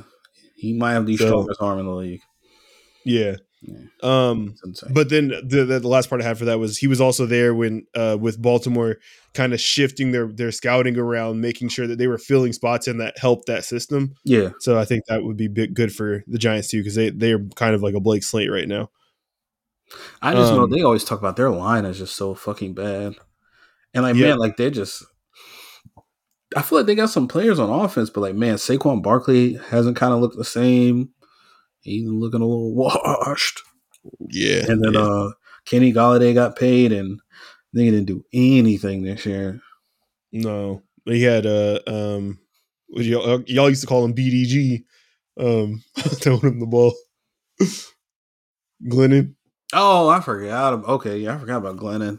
he might have the So- strongest arm in the league. Yeah. Yeah. Um. But then the, the the last part I had for that was he was also there when uh with Baltimore kind of shifting their their scouting around, making sure that they were filling spots and that helped that system. yeah, So I think that would be big, good for the Giants too because they they're kind of like a Blake Slate right now. I just know Um, they always talk about their line is just so fucking bad, and like Yeah. man, like they just. I feel like they got some players on offense, but like man, Saquon Barkley hasn't kind of looked the same. He's looking a little washed. Yeah. And then uh Kenny Golladay got paid, and they didn't do anything this year. No, he had uh um what y'all, y'all used to call him BDG, um throwing him the ball. Glennon. Oh, I forgot. Okay, yeah, I forgot about Glennon.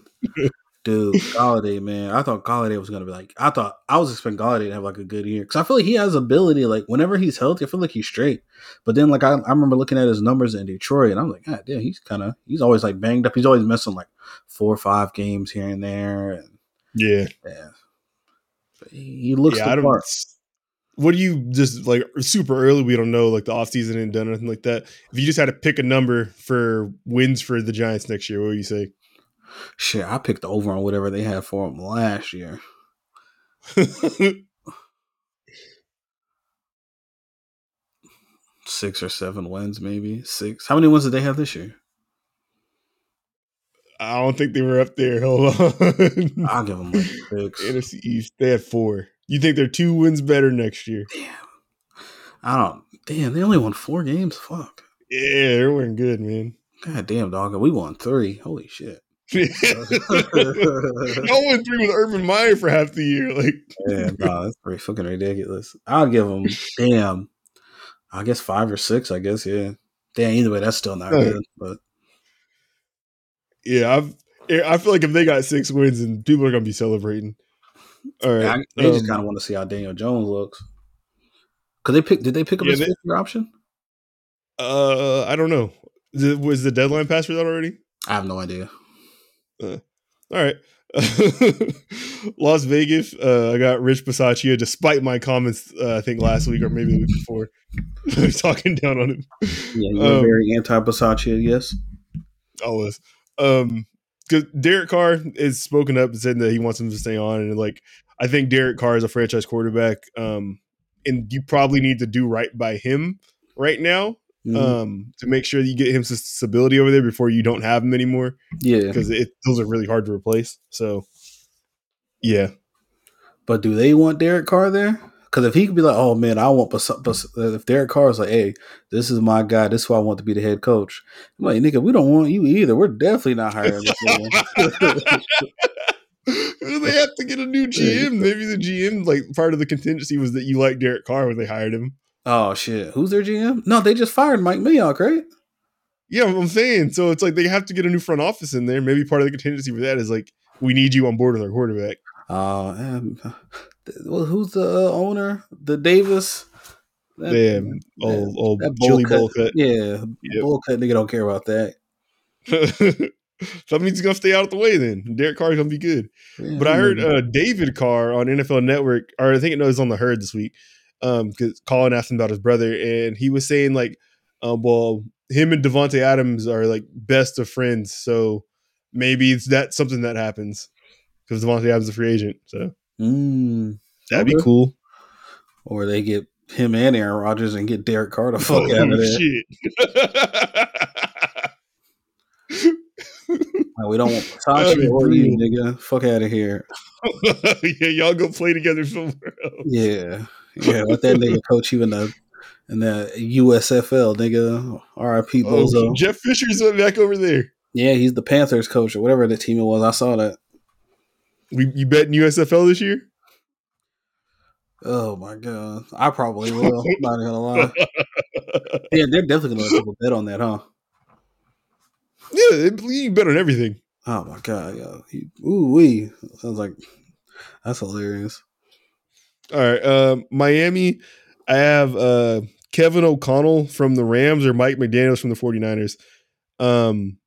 Dude, Golladay, man. I thought Golladay was gonna be like. I thought I was expecting Golladay to have like a good year because I feel like he has ability. Like whenever he's healthy, I feel like he's straight. But then, like I, I remember looking at his numbers in Detroit, and I'm like, God damn, he's kind of he's always like banged up. He's always missing like four or five games here and there, and Yeah. yeah, But he, looks yeah, the part. What do you just like super early? We don't know like the offseason ain't done anything like that. If you just had to pick a number for wins for the Giants next year, what would you say? Shit, I picked over on whatever they had for him last year. Six or seven wins, maybe six. How many wins did they have this year? I don't think they were up there. Hold on. I'll give them like six. NFC East, they had four. You think they're two wins better next year? Damn. I don't. Damn, they only won four games. Fuck. Yeah, they're winning good, man. God damn, dog. We won three. Holy shit. No one threw with Urban Meyer for half the year. Like, Yeah, no, that's pretty fucking ridiculous. I'll give them. Damn. I guess five or six. I guess yeah. Damn. Either way, that's still not good. But yeah, I've. I feel like if they got six wins, and people are gonna be celebrating. All right, I, they just um, kind of want to see how Daniel Jones looks. Cause they pick. Did they pick up Yeah, his they- fifth year option? Uh, I don't know. Was the deadline passed for that already? I have no idea. All right. Las Vegas. Uh, I got Rich Bisaccia, despite my comments. Uh, I think last week or maybe the week before, talking down on him. Yeah, you're Um, very anti Bisaccia. Yes. always. Um, because Derek Carr is spoken up and said that he wants him to stay on, and like I think Derek Carr is a franchise quarterback. Um, and you probably need to do right by him right now. Mhm. Um, to make sure that you get him some stability over there before you don't have him anymore, yeah. because it those are really hard to replace. So, yeah, But do they want Derek Carr there? Because if he could be like, oh man, I want, Bas- Bas- if Derek Carr is like, hey, this is my guy, this is why I want to be the head coach. I'm like, nigga, we don't want you either. We're definitely not hiring this man. they have to get a new GM. Maybe the GM, like part of the contingency, was that you like Derek Carr when they hired him. Oh shit, who's their GM? No, they just fired Mike Mayock, right? Yeah, I'm saying. So it's like they have to get a new front office in there. Maybe part of the contingency for that is like we need you on board with our quarterback. Uh, um, well, who's the uh, owner? The Davis. That- Damn, old old that chili cut. bowl cut. Yeah, Yep. bull cut nigga don't care about that. that means he's gonna stay out of the way. Then Derek Carr's gonna be good. Yeah, But I heard uh, David Carr on NFL Network, or I think it was on the herd this week, um, because Colin asked him about his brother, and he was saying like, um, well, him and Davante Adams are like best of friends, so maybe it's that something that happens because Davante Adams is a free agent, so Mm, that'd be cool. or they get him and Aaron Rodgers and get Derek Carr the fuck out of Oh, there. Like, we don't want That'd or you, nigga. Fuck out of here. yeah, y'all go play together somewhere else. Yeah, yeah. Let that nigga coach you in the in the USFL, nigga. R.I.P. Oh, Bozo. Jeff Fisher's went back over there. yeah, he's the Panthers coach or whatever the team it was. I saw that. We you bet in USFL this year? Oh my god, I probably will. not gonna lie. Yeah, they're definitely gonna let people bet on that, huh? Yeah, you bet on everything. Oh my god, yeah. Ooh wee. Sounds like that's hilarious. All right. Uh, Miami, I have uh, Kevin O'Connell from the Rams or Mike McDaniels from the 49ers. Um,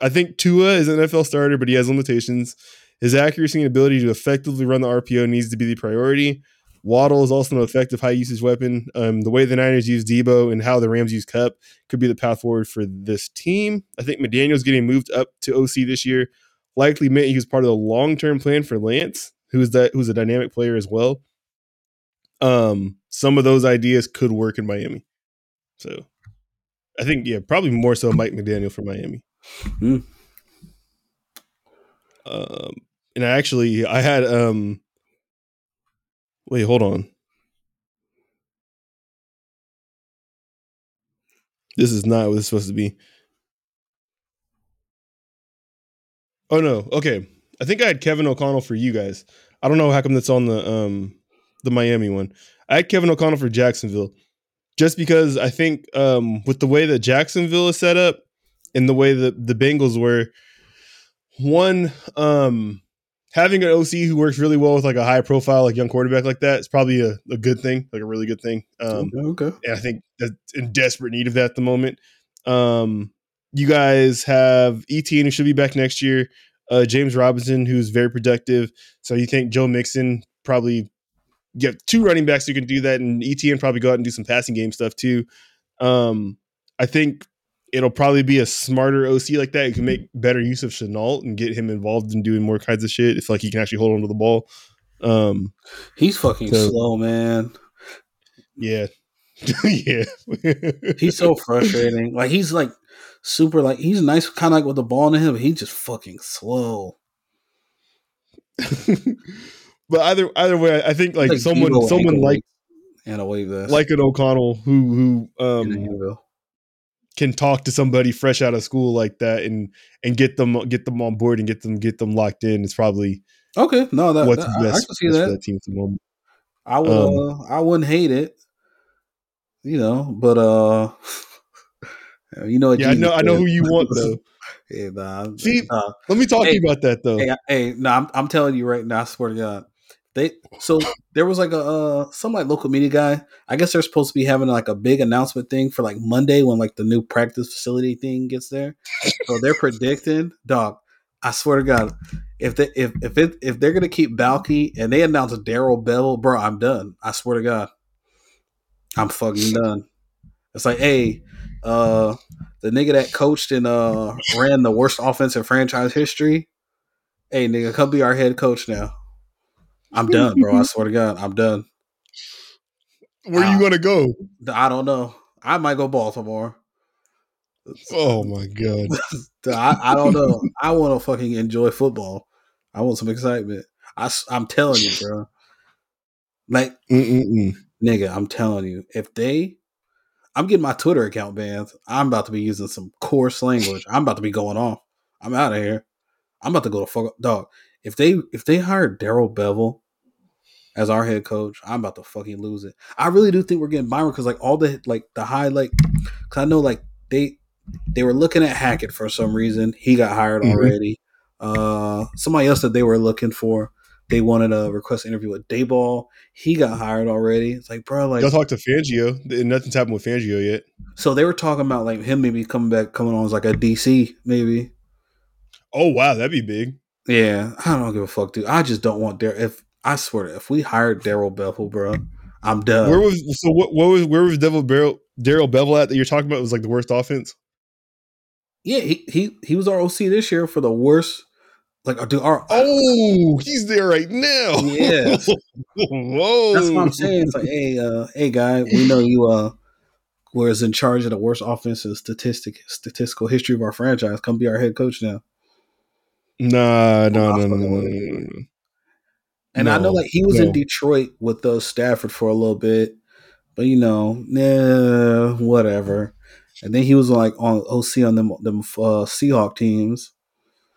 I think Tua is an NFL starter, but he has limitations. His accuracy and ability to effectively run the RPO needs to be the priority. Waddle is also an effective high usage weapon. Um, the way the Niners use Deebo and how the Rams use Kupp could be the path forward for this team. I think McDaniel's getting moved up to OC this year likely meant he was part of the long term plan for Lance, who's that who's a dynamic player as well. Um, some of those ideas could work in Miami. So I think, yeah, probably more so Mike McDaniel for Miami. Mm. Um, and I actually I had um wait, hold on. This is not what it's supposed to be. Oh no, okay. I think I had Kevin O'Connell for you guys. I don't know how come that's on the um the Miami one. I had Kevin O'Connell for Jacksonville. Just because I think um with the way that Jacksonville is set up and the way that the Bengals were, one, um having an OC who works really well with like a high profile, like young quarterback like that is probably a, a good thing, like a really good thing. Um, okay, okay. and I think that's in desperate need of that at the moment. Um, you guys have ETN who should be back next year. Uh, James Robinson, who's very productive. So you think Joe Mixon probably get two running backs who can do that, and ETN probably go out and do some passing game stuff too. Um, I think it'll probably be a smarter OC like that. You can make better use of Shenault and get him involved in doing more kinds of shit if like he can actually hold on to the ball. Um, He's fucking So- slow, man. yeah, yeah. He's so frustrating. Like he's like super like he's nice kind of like with the ball in him, but he's just fucking slow. but either either way, I think like, Like someone someone like and wave vest. like an O'Connell who who um can talk to somebody fresh out of school like that and and get them get them on board and get them get them locked in is probably Okay, no, that, what's that- I, I best, can see for that. that team at the moment. I would, Um, uh, I wouldn't hate it, you know. But uh, you know, Yeah, I know I know who you want though. Yeah, nah, See, nah. Let me talk to you about that though. Hey, hey, no, I'm, I'm telling you right now. I swear to God, they. So there was like a uh, some like local media guy. I guess they're supposed to be having like a big announcement thing for like Monday when like the new practice facility thing gets there. So they're predicting, dog. I swear to God, if they if if it if they're gonna keep Baalke and they announce Darrell Bevell, bro, I'm done. I swear to God, I'm fucking done. It's like, hey, uh, the nigga that coached and uh ran the worst offense in franchise history. Hey, nigga, come be our head coach now. I'm done, bro. I swear to God, I'm done. Where you um, gonna go? I don't know. I might go Baltimore. Oh my god. I, I don't know. I want to fucking enjoy football. I want some excitement. I, am telling you, bro. Like, Mm-mm-mm. nigga, I'm telling you, if they, I'm getting my Twitter account banned. I'm about to be using some coarse language. I'm about to be going off. I'm out of here. I'm about to go to fuck dog. If they if they hire Darrell Bevell as our head coach, I'm about to fucking lose it. I really do think we're getting Byron because like all the like the high like, cause I know like they they were looking at Hackett for some reason. He got hired Mhm. already. Uh, somebody else that they were looking for. They wanted a request interview with Daboll. He got hired already. It's like, bro, like Y'all talk to Fangio. Nothing's happened with Fangio yet. so they were talking about like him maybe coming back, coming on as like a DC maybe. Oh wow, that'd be big. Yeah, I don't give a fuck, dude. I just don't want Dar. If I swear, to, if we hired Darrell Bevell, bro, I'm done. where was so what? What was where was Devil Darrell Bevell at that you're talking about? Was like the worst offense. yeah, he he he was our OC this year for the worst. Like, uh, dude, our Oh, he's there right now. Yes. Whoa. that's what I'm saying. It's like, hey, uh, hey, guy, we know you uh was in charge of the worst offensive statistic statistical history of our franchise. Come be our head coach now. Nah, no, no, no, no, no, no, no. And I know like he was no. in Detroit with uh, Stafford for a little bit, but you know, nah, whatever. And then he was like on OC on them them uh, Seahawk teams.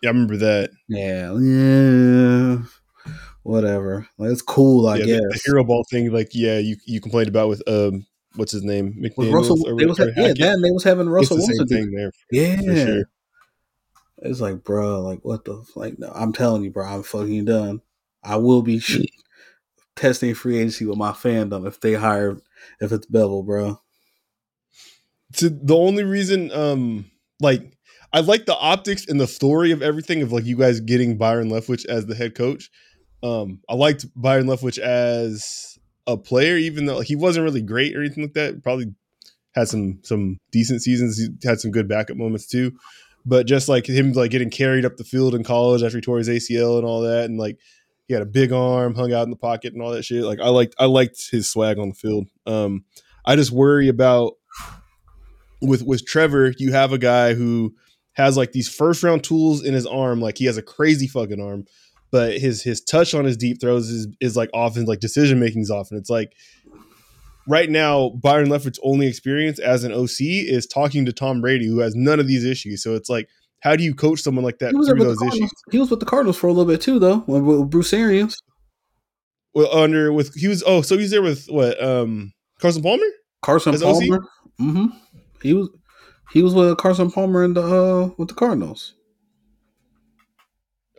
Yeah, I remember that. Yeah, yeah. whatever. Like it's cool, I yeah, guess. the, the hero ball thing, like yeah, you you complained about with um, what's his name, McDaniel. Russell, they was ha- yeah, then they was having Russell Wilson. thing there. Yeah, for sure. it's like, bro, like what the like? No, I'm telling you, bro, I'm fucking done. I will be sh- testing free agency with my fandom if they hire if it's Bevell, bro. to the only reason um like I like the optics and the story of everything of like you guys getting Byron Leftwich as the head coach. Um I liked Byron Leftwich as a player, even though he wasn't really great or anything like that. Probably had some some decent seasons. He had some good backup moments too. But just like him like getting carried up the field in college after he tore his ACL and all that, and like he had a big arm, hung out in the pocket and all that shit. Like I liked I liked his swag on the field. Um I just worry about with with Trevor, you have a guy who has like these first round tools in his arm, like he has a crazy fucking arm, but his his touch on his deep throws is is like often like decision making is often. It's like right now, Byron Leftwich's only experience as an OC is talking to Tom Brady, who has none of these issues. So it's like, how do you coach someone like that He was, through with the those issues? Cardinals. he was with the Cardinals for a little bit too, though, with, Bruce Arians. Well, under with he was oh, so he's there with what um Carson Palmer? Carson Palmer. Mm-hmm. He was he was with Carson Palmer in the uh with the Cardinals.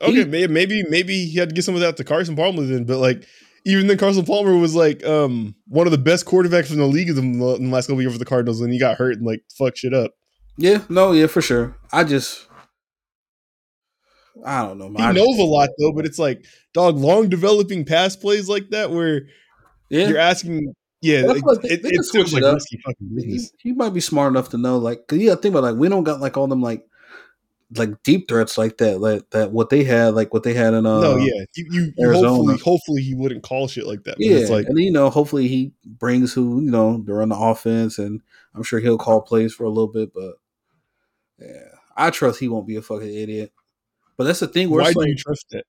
Okay, He- maybe maybe maybe he had to get some of that to Carson Palmer then, but like even then Carson Palmer was like um one of the best quarterbacks in the league in the, in the last couple years for the Cardinals, and he got hurt and like fuck shit up. Yeah, no, yeah, for sure. I just I don't know. He man. I just- knows a lot though, but it's like dog long developing pass plays like that where yeah. you're asking. Yeah, But I it, feel like they- it, they can it's still switch like risky fucking he, business. he might be smart enough to know, like, cause you gotta think about like we don't got like all them like like deep threats like that, like that what they had, like what they had in uh no, yeah, you, you, you hopefully hopefully he wouldn't call shit like that. Yeah, it's like and you know, hopefully he brings who you know to run the offense, and I'm sure he'll call plays for a little bit, but yeah, I trust he won't be a fucking idiot. But that's the thing where why it's do like, you trust that?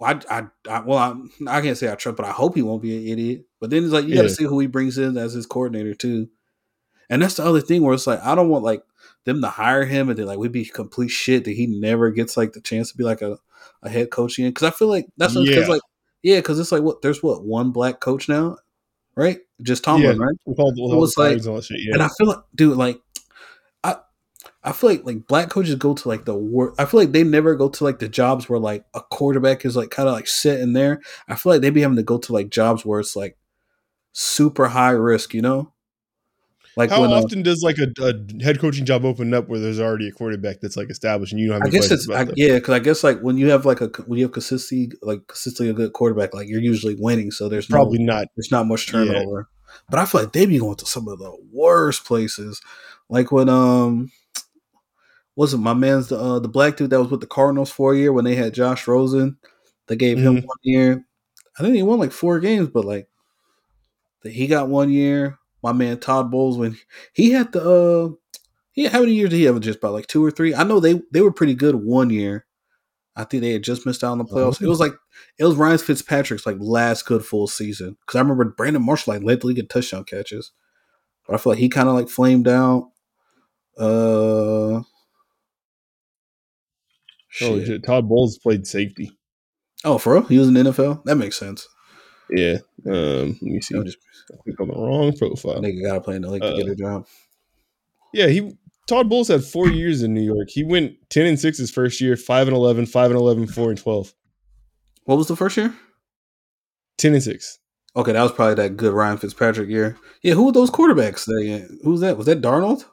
I, I, I, well, I, I can't say I trust, but I hope he won't be an idiot. But then it's like you got to see who he brings in as his coordinator too. And that's the other thing where it's like I don't want like them to hire him and then like we'd be complete shit that he never gets like the chance to be like a, a head coach again. Because I feel like that's because Yeah. like yeah, because it's like what there's what one black coach now, right? Just Tomlin, Yeah. right? With all, with So all it's like- and all that shit, yeah. And I feel like, dude, like, I feel like like black coaches go to like the work. I feel like they never go to like the jobs where like a quarterback is like kind of like sitting there. I feel like they'd be having to go to like jobs where it's like super high risk, you know. Like How when uh, often does like a, a head coaching job open up where there's already a quarterback that's like established and you don't have I guess it's I, yeah, because I guess like when you have like a when you have consistency like consistently a good quarterback, like you're usually winning, so there's no- Probably not. There's not much Yeah. turnover. But I feel like they'd be going to some of the worst places. Like when um wasn't my man's the uh, the black dude that was with the Cardinals for a year when they had Josh Rosen. They gave him Mhm. one year. I think he won like four games, but like the, he got one year. My man Todd Bowles when he had the uh he how many years did he have? Just about like two or three. I know they they were pretty good one year. I think they had just missed out on the playoffs. It was like it was Ryan Fitzpatrick's like last good full season because I remember Brandon Marshall like led the league in touchdown catches, but I feel like he kind of like flamed out. Uh, Oh, shit. shit. Todd Bowles played safety. oh, for real? He was in the NFL. That makes sense. Yeah. Um, let me see. I'll just I clicked on the wrong profile. nigga got to play in the league to get Uh, a job. Yeah, he Todd Bowles had four years in New York. He went 10 and 6 his first year, 5 and 11, 5 and 11, 4 and 12. What was the first year? 10 and 6. Okay, that was probably that good Ryan Fitzpatrick year. Yeah, who were those quarterbacks? They, who was that? Was that Darnold?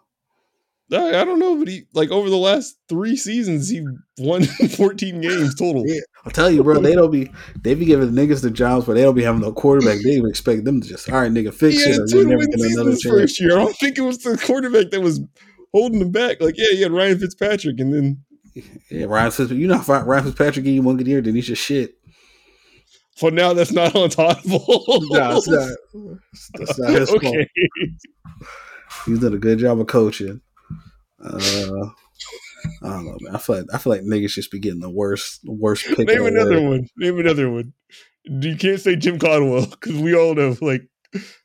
I, don't know, but he like over the last three seasons, he won 14 games total. Yeah, I'll tell you, bro. They don't be they be giving the niggas the jobs, but they don't be having no quarterback. They even expect them to just all right, nigga, fix it, two we never get another chance. first year. I don't think it was the quarterback that was holding him back. Like, yeah, you had Ryan Fitzpatrick, and then Yeah, Ryan Fitzpatrick. You know Ryan Fitzpatrick gave you one good year, then he's just shit. for now, that's not on top. No, it's not. That's not his fault. He's done a good job of coaching. Uh, I don't know, man. I feel like I feel like niggas just be getting the worst, the worst pick. Name another word. one. Name another one. You can't say Jim Caldwell because we all know like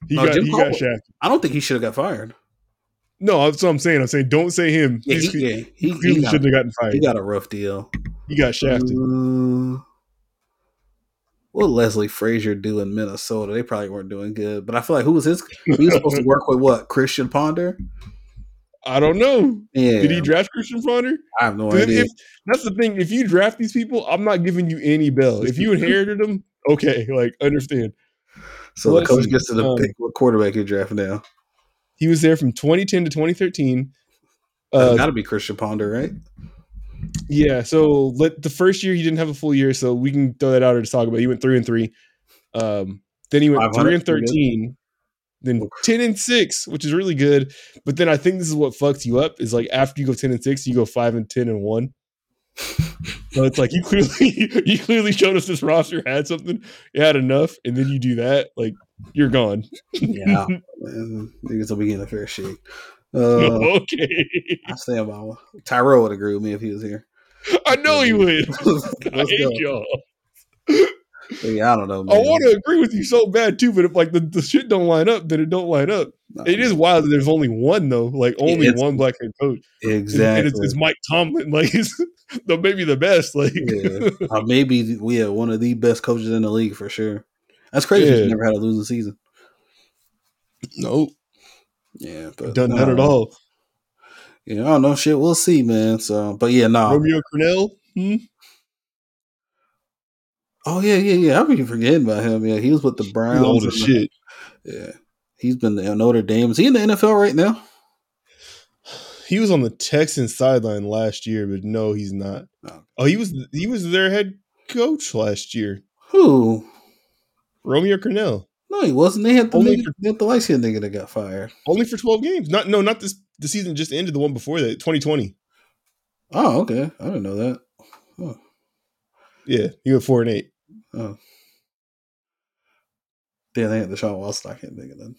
he No, got Jim he Caldwell- got shafted. I don't think he should have got fired. No, that's what I'm saying. I'm saying don't say him. Yeah, he, yeah, he, clearly he, shouldn't have gotten fired. he got a rough deal. He got shafted. Uh, what Leslie Frazier do in Minnesota? They probably weren't doing good. But I feel like who was his? He was supposed to work with what? Christian Ponder. I don't know. Yeah, Did he draft Christian Ponder? I have no idea. if- that's the thing. If you draft these people, I'm not giving you any bell. If you inherited them, okay, like understand. so the let's coach see. gets to the Um, pick what quarterback you draft now. He was there from 2010 to 2013. Uh, Got to be Christian Ponder, right? yeah, so let the first year he didn't have a full year, so we can throw that out there to talk about. He went three and three. Um, then he went three and thirteen. Then ten and six, which is really good. But then I think this is what fucks you up is like after you go ten and six, you go five and ten and one. So it's like you clearly you clearly showed us this roster had something, it had enough, and then you do that, like you're gone. Yeah, man, niggas will be getting a fair shake. Uh, okay, I stand by one. Tyrell would agree with me if he was here. I know he would. I hate go. y'all. Yeah, I don't know. Man. I want to agree with you so bad too, but if like the, the shit don't line up, then it don't line up. It is wild that there's only one though, like only it's- one black head coach, exactly. and it's, it's Mike Tomlin, like he's the maybe the best, like yeah, uh, maybe we have one of the best coaches in the league for sure. That's crazy. Yeah. Never had a losing season. no, Yeah, but done none at all. Yeah, I don't know. Shit, we'll see, man. So, but yeah, nah. Romeo Crennel, hmm? Oh yeah, yeah, yeah. I be forgetting about him. Yeah, he was with the He's Browns. old as shit. Yeah, he's been at Notre Dame. Is he in the NFL right now? He was on the Texans sideline last year, but no, he's not. Oh. Oh, he was he was their head coach last year. Who? Romeo Crennel, No, he wasn't. They had the Only nigga, for- they had the light skinned nigga that got fired. only for twelve games. Not no, not this. The season just ended. The one before that, 2020. Oh, okay. I didn't know that. Yeah, he went four and eight. Oh. Damn, they had Deshaun Watson. I can't think of that.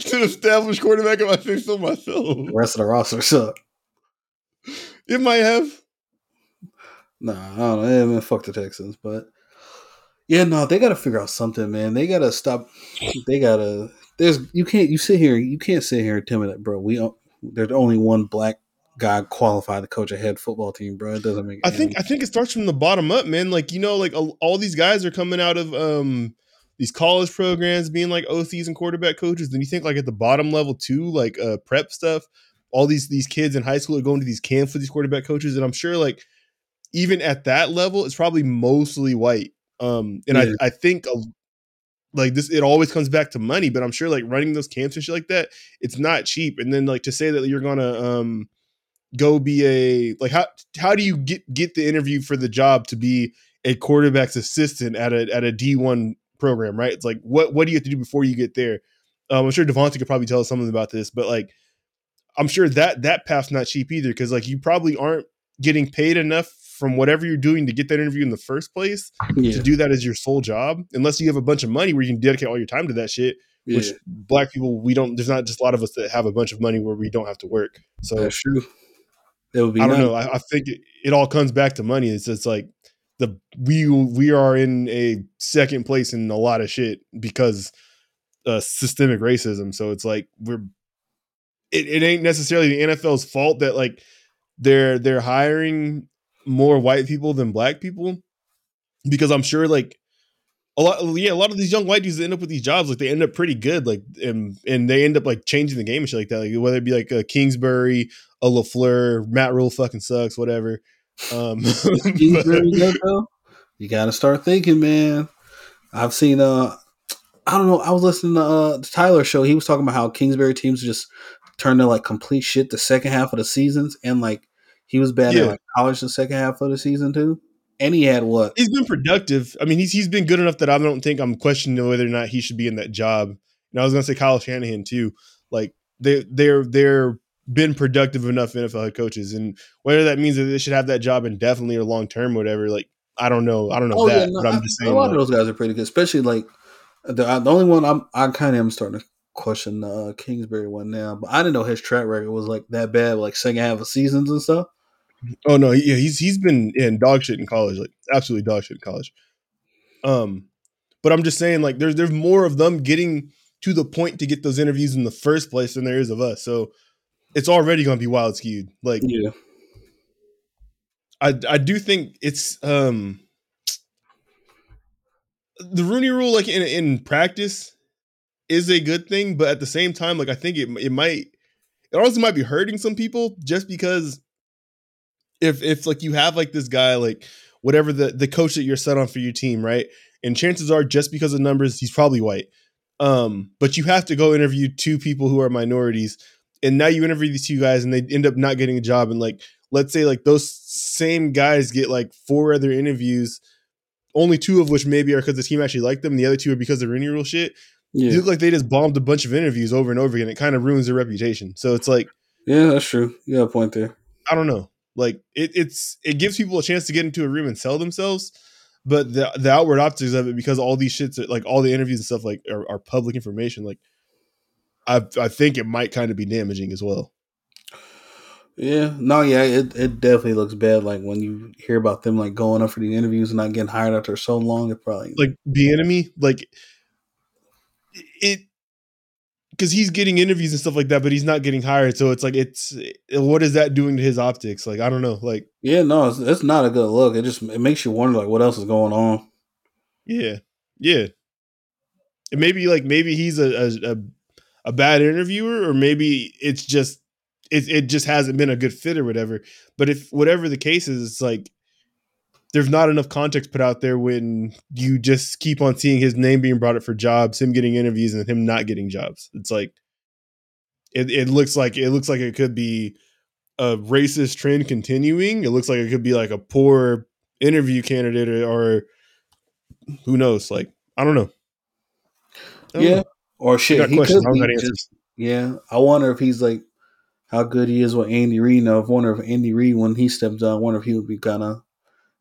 to established quarterback, if I think so myself. The rest of the roster suck. It might have. Nah, I don't know. Man, fuck the Texans, but yeah, no, they got to figure out something, man. They got to stop. They got to. There's you can't you sit here you can't sit here and tell me that, bro. We don't- there's only one black guy qualified to coach a head football team, bro. It doesn't make. I think I think it starts from the bottom up, man. Like you know, like all these guys are coming out of um these college programs, being like OCs and quarterback coaches. Then you think like at the bottom level too, like uh prep stuff. All these these kids in high school are going to these camps with these quarterback coaches, and I'm sure like even at that level, it's probably mostly white. Um, and Yeah. I I think a, like this, it always comes back to money. But I'm sure like running those camps and shit like that, it's not cheap. And then like to say that you're gonna um go be a like how how do you get get the interview for the job to be a quarterback's assistant at a at a D one program, right? It's like what what do you have to do before you get there? Um, I'm sure Devontae could probably tell us something about this, but like I'm sure that that path's not cheap either because like you probably aren't getting paid enough from whatever you're doing to get that interview in the first place yeah, to do that as your sole job, unless you have a bunch of money where you can dedicate all your time to that shit. yeah, Which black people we don't. There's not just a lot of us that have a bunch of money where we don't have to work. So that's true. Would be. I don't nice. know. I, I think it, it all comes back to money. It's it's like the we we are in a second place in a lot of shit because uh, systemic racism. So it's like we're it, it ain't necessarily the NFL's fault that like they're they're hiring more white people than black people because I'm sure like a lot yeah a lot of these young white dudes that end up with these jobs like they end up pretty good like and and they end up like changing the game and shit like that like whether it be like a Kingsbury a LaFleur Matt Rhule fucking sucks whatever um Kingsbury though? You got to start thinking, man. I've seen. uh I don't know. I was listening to uh, the Tyler show. He was talking about how Kingsbury teams just turn to like complete shit the second half of the seasons, and like he was bad Yeah. at like college the second half of the season too. And he had what? he's been productive. I mean, he's he's been good enough that I don't think I'm questioning whether or not he should be in that job. And I was gonna say Kyle Shanahan too. Like they they're they're been productive enough NFL head coaches, and whether that means that they should have that job indefinitely or long term, whatever. Like I don't know. I don't know that, no, but I'm I- just a saying. lot of those guys are pretty good, especially like the the only one I'm I kind of am starting to question the uh, Kingsbury one now, but I didn't know his track record was like that bad, like second half of seasons and stuff. Oh no, yeah, he's he's been in dog shit in college, like absolutely dog shit in college. Um, but I'm just saying, like, there's there's more of them getting to the point to get those interviews in the first place than there is of us. So it's already gonna be wild skewed. Like Yeah, I I do think it's um the Rooney Rule, like in in practice, is a good thing, but at the same time, like I think it it might it also might be hurting some people just because if if like you have like this guy like whatever the the coach that you're set on for your team, right? And chances are just because of numbers, he's probably white. Um, but you have to go interview two people who are minorities, and now you interview these two guys, and they end up not getting a job. And like, let's say like those same guys get like four other interviews, only two of which maybe are because the team actually liked them, and the other two are because of Rooney Rule shit. Yeah, You look like they just bombed a bunch of interviews over and over again. It kind of ruins their reputation. So it's like yeah, that's true. You got a point there. I don't know. Like it, it's it gives people a chance to get into a room and sell themselves, but the the outward optics of it because all these shits are, like all the interviews and stuff like are, are public information. Like I I think it might kind of be damaging as well. Yeah, no, yeah, it, it definitely looks bad. Like when you hear about them like going up for the interviews and not getting hired after so long, it probably Like the enemy, like it because he's getting interviews and stuff like that, but he's not getting hired. So it's like it's eh, what is that doing to his optics? Like I don't know. Like yeah, no, it's, it's not a good look. It just it makes you wonder like what else is going on. Yeah, yeah. And maybe like maybe he's a a, a, a bad interviewer, or maybe it's just it it just hasn't been a good fit or whatever. But if whatever the case is, it's like there's not enough context put out there when you just keep on seeing his name being brought up for jobs, him getting interviews, and him not getting jobs. It's like it it looks like it looks like it could be a racist trend continuing. It looks like it could be like a poor interview candidate or, or who knows? Like I don't know. I don't Yeah, know. or I shit, got he questions. could I don't be just yeah. I wonder if he's like how good he is with Andy Reid. Now, I wonder if Andy Reid when he steps down, I wonder if he would be kind of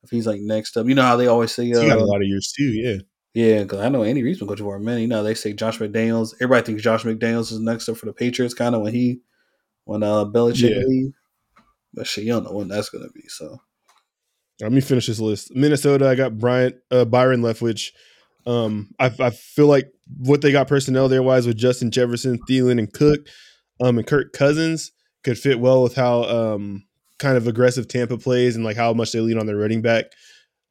if he's like next up. You know how they always say, He got a uh, lot of years too. Yeah. yeah, because I know Andy Reid's been coaching for a minute. You know they say Josh McDaniels. Everybody thinks Josh McDaniels is next up for the Patriots, kind of when he when uh Belichick Yeah. leave. But shit, you don't know when that's gonna be. So Let me finish this list. Minnesota, I got Bryant, uh, Byron Leftwich. Um, I, I feel like what they got personnel there wise with Justin Jefferson, Thielen, and Cook, um, and Kirk Cousins could fit well with how um kind of aggressive Tampa plays and like how much they lean on their running back.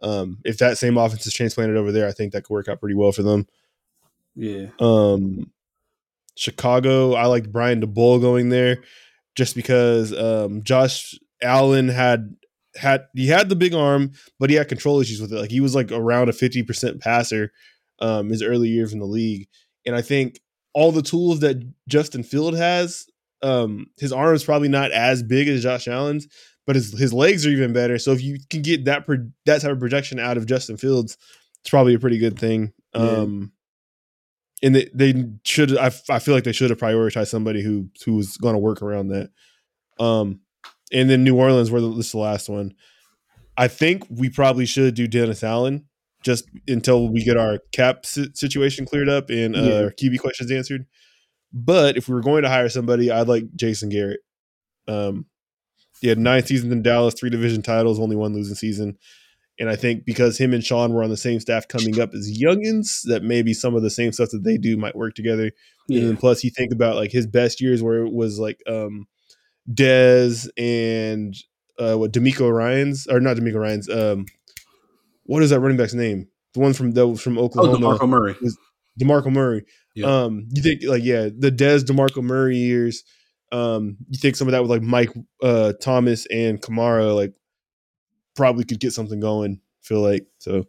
Um, if that same offense is transplanted over there, I think that could work out pretty well for them. yeah, Um, Chicago, I like Brian Daboll going there just because um, Josh Allen had had he had the big arm, but he had control issues with it. Like he was like around a fifty percent passer um, his early years in the league, and I think all the tools that Justin Field has, um, his arm's probably not as big as Josh Allen's, but his his legs are even better. So if you can get that pro- that type of projection out of Justin Fields, it's probably a pretty good thing. Yeah. Um, and they, they should I, I feel like they should have prioritized somebody who who was going to work around that um and then new orleans where this is the last one i think we probably should do dennis allen just until we get our cap si- situation cleared up and uh Yeah. our qb questions answered but if we were going to hire somebody i'd like jason garrett um he had nine seasons in dallas three division titles only one losing season and I think because him and Sean were on the same staff coming up as youngins, that maybe some of the same stuff that they do might work together. And yeah, then plus you think about like his best years where it was like um Dez and uh what D'Amico Ryan's or not D'Amico Ryan's, um what is that running back's name? The one from was from oh, Oklahoma. Demarco Murray. DeMarco Murray. Um, you think like yeah, the Dez DeMarco Murray years. Um, you think some of that with like Mike uh Thomas and Kamara like probably could get something going. Feel like so.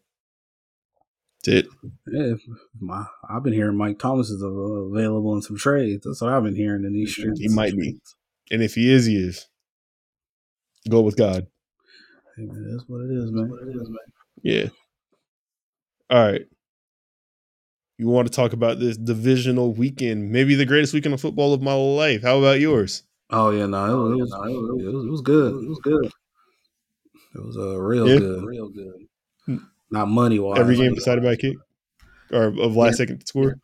That's it. Yeah, my, I've been hearing Mike Thomas is available in some trades. That's what I've been hearing in these streets. He might be, and if he is, he is. Go with God. Hey, man, that's what it is, man. What it is, man. Yeah. All right. You want to talk about this divisional weekend? Maybe the greatest weekend of football of my life. How about yours? Oh yeah, no, it was, it was, it was, it was good. It was good. It was uh, real Yeah. good, real good. Not money wise. Every game decided by a kick or of last second score.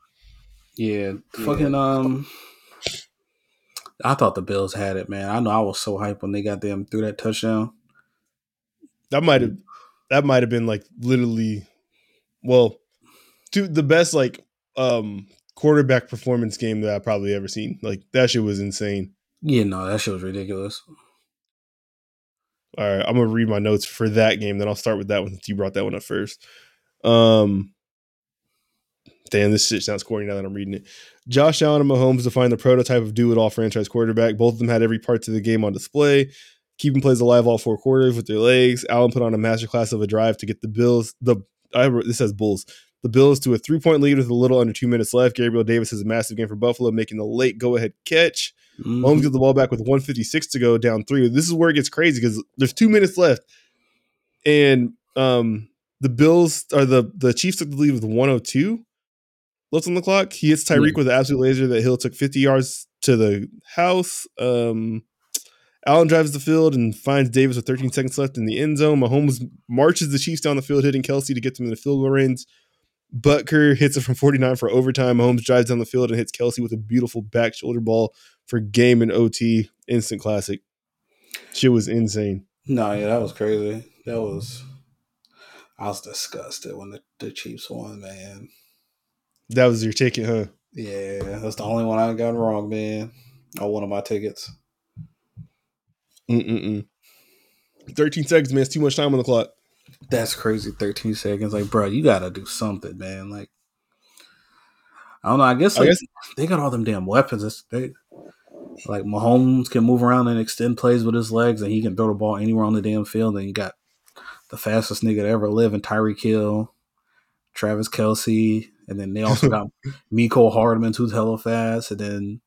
Yeah, fucking um. I thought the Bills had it, man. I know I was so hyped when they got them through that touchdown. That might have that might have been like literally well to the best like um quarterback performance game that I've probably ever seen. Like that shit was insane. Yeah, no, that shit was ridiculous. All right, I'm gonna read my notes for that game. Then I'll start with that one since you brought that one up first. Um, damn, this shit sounds corny now that I'm reading it. Josh Allen and Mahomes define the prototype of do-it-all franchise quarterback. Both of them had every part to the game on display, keeping plays alive all four quarters with their legs. Allen put on a masterclass of a drive to get the Bills. The I, this says Bulls. The Bills to a three-point lead with a little under two minutes left. Gabriel Davis has a massive game for Buffalo, making the late go-ahead catch. Mhm. Mahomes gets the ball back with 156 to go, down three. This is where it gets crazy because there's two minutes left, and um, the Bills or the the Chiefs took the lead with 102 left on the clock. He hits Tyreek Yeah. with an absolute laser that Hill took 50 yards to the house. Um, Allen drives the field and finds Davis with 13 seconds left in the end zone. Mahomes marches the Chiefs down the field, hitting Kelce to get them in the field goal range. Butker hits it from 49 for overtime. Holmes drives down the field and hits Kelce with a beautiful back shoulder ball for game and OT. Instant classic. Shit was insane. No, yeah, that was crazy. That was. I was disgusted when the, the Chiefs won, man. That was your ticket, huh? Yeah, that's the only one I got wrong, man. On one of my tickets. Mm-mm-mm. 13 seconds, man. It's too much time on the clock. That's crazy. 13 seconds. Like, bro, you gotta do something, man. Like, I don't know. I guess, I guess- they got all them damn weapons. It's, they, like, Mahomes can move around and extend plays with his legs, and he can throw the ball anywhere on the damn field. And you got the fastest nigga to ever live in Tyreek Hill, Travis Kelce, and then they also got Mecole Hardman, who's hella fast. And then,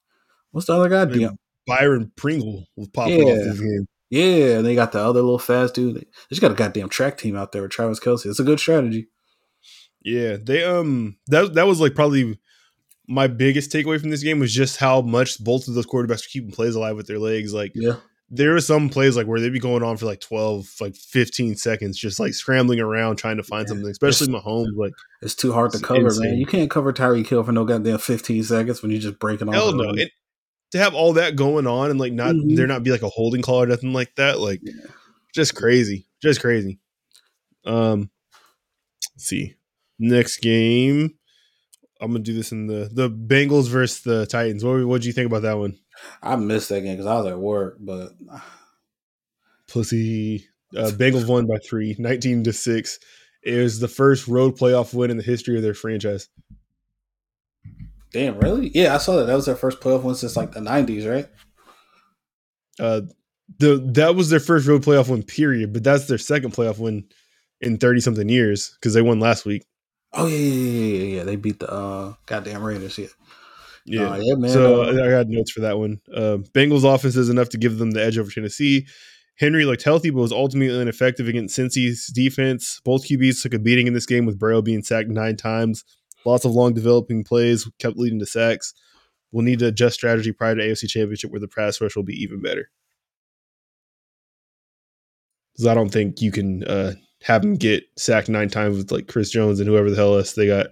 what's the other guy? Maybe Deon- Byron Pringle was popping off this game. Yeah, and they got the other little fast dude. They just got a goddamn track team out there with Travis Kelce. It's a good strategy. Yeah, they um that that was like probably my biggest takeaway from this game was just how much both of those quarterbacks are keeping plays alive with their legs. Like Yeah. there are some plays like where they'd be going on for like 12, like 15 seconds, just like scrambling around trying to find Yeah. something, especially Mahomes. Like It's too hard to It's cover, man. You can't cover Tyreek Hill for no goddamn 15 seconds when you're just breaking off. hell the no. It, to have all that going on and like not Mhm. there not be like a holding call or nothing like that, like Yeah. just crazy. Just crazy. Um let's see. Next game. I'm gonna do this in the the Bengals versus the Titans. What what do you think about that one? I missed that game because I was at work, but Pussy. Uh, Bengals won by three, 19 to six. It was the first road playoff win in the history of their franchise. Damn, really? Yeah, I saw that. That was their first playoff win since like the 90s, right? Uh, the that was their first road playoff win, period. But that's their second playoff win in 30 something years because they won last week. Oh, yeah, yeah, yeah, yeah, yeah. They beat the uh, goddamn Raiders. Yeah. Yeah. Uh, yeah, man. so uh, I got notes for that one. Uh, Bengals offense is enough to give them the edge over Tennessee. Henry looked healthy, but was ultimately ineffective against Cincy's defense. Both QBs took a beating in this game, with Burrow being sacked nine times. Lots of long developing plays kept leading to sacks. We'll need to adjust strategy prior to AFC Championship, where the pass rush will be even better. Because I don't think you can uh, have them get sacked nine times with like Chris Jones and whoever the hell else they got.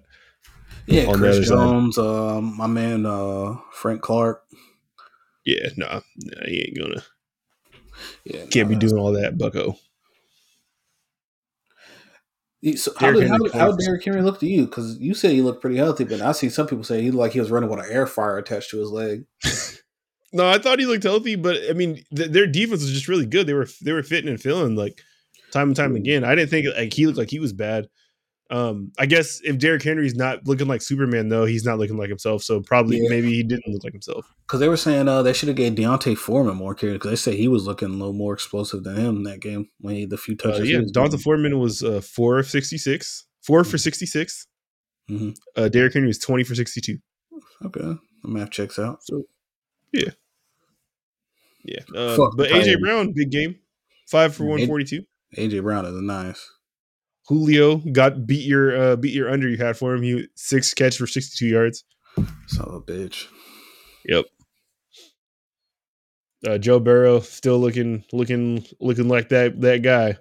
yeah, on the Chris. Jones, uh, my man, uh, Frank Clark. Yeah, nah, nah he ain't gonna. Yeah, Can't be doing all that, Bucko. He- So how, Derrick did, how, Henry how plays. Derrick Henry look to you? Because you said he looked pretty healthy, but I see some people say he looked like he was running with an air fryer attached to his leg. No, I thought he looked healthy, but I mean, th- their defense was just really good. They were they were fitting and filling like time and time hmm. again. I didn't think like he looked like he was bad. Um, I guess if Derrick Henry's not looking like Superman though, he's not looking like himself. So probably Yeah. maybe he didn't look like himself. Because they were saying uh, they should have gave D'Onta Foreman more carries because they say he was looking a little more explosive than him in that game when he the few Uh, touches. he yeah, getting. Foreman was uh, four of sixty six, four for sixty six. Mhm. Uh, Derrick Henry was twenty for sixty two. Okay, the math checks out. So, Yeah, uh, Fuck but AJ Brown, big game, five for one forty two. AJ Brown is a nice. Julio got beat your uh, beat your under you had for him. He six catch for sixty two yards. Son of a bitch. Yep. Uh, Joe Burrow still looking looking looking like that that guy.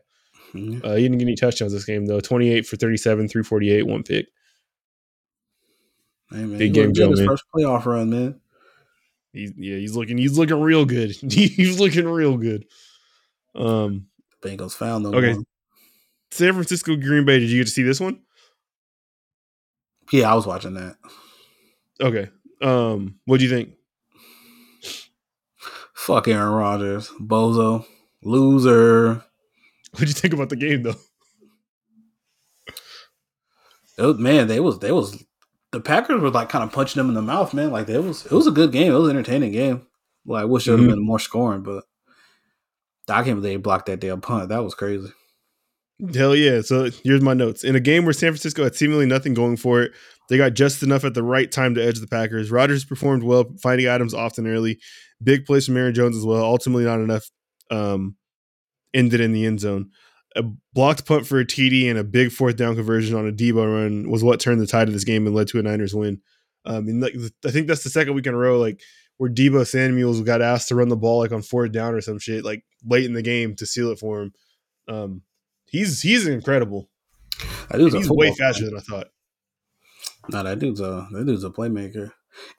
Mhm. Uh, he didn't get any touchdowns this game though. Twenty eight for thirty seven, three forty eight, one pick. Hey man, Big game, Joe, his man. first playoff run, man. He's yeah, he's looking he's looking real good. he's looking real good. Um, Bengals found them. Okay. one. San Francisco Green Bay. Did you get to see this one? Yeah, I was watching that. Okay. Um, what do you think? Fuck Aaron Rodgers, bozo, loser. What'd you think about the game though? Was, man, they was they was the Packers were like kind of punching them in the mouth, man. Like it was it was a good game. It was an entertaining game. Well, I wish there would have mm-hmm. been more scoring, but I can't believe they blocked that damn punt. That was crazy. Hell yeah. So here's my notes. In a game where San Francisco had seemingly nothing going for it, they got just enough at the right time to edge the Packers. Rodgers performed well, finding Adams often early. Big plays from Aaron Jones as well. Ultimately, not enough. Um, ended in the end zone. A blocked punt for a TD and a big fourth down conversion on a Deebo run was what turned the tide of this game and led to a Niners win. Um, and like, I think that's the second week in a row, like where Deebo Samuels got asked to run the ball like on fourth down or some shit, like late in the game to seal it for him. Um, he's he's incredible. he's way faster than I thought. No, that dude's a that dude's a playmaker.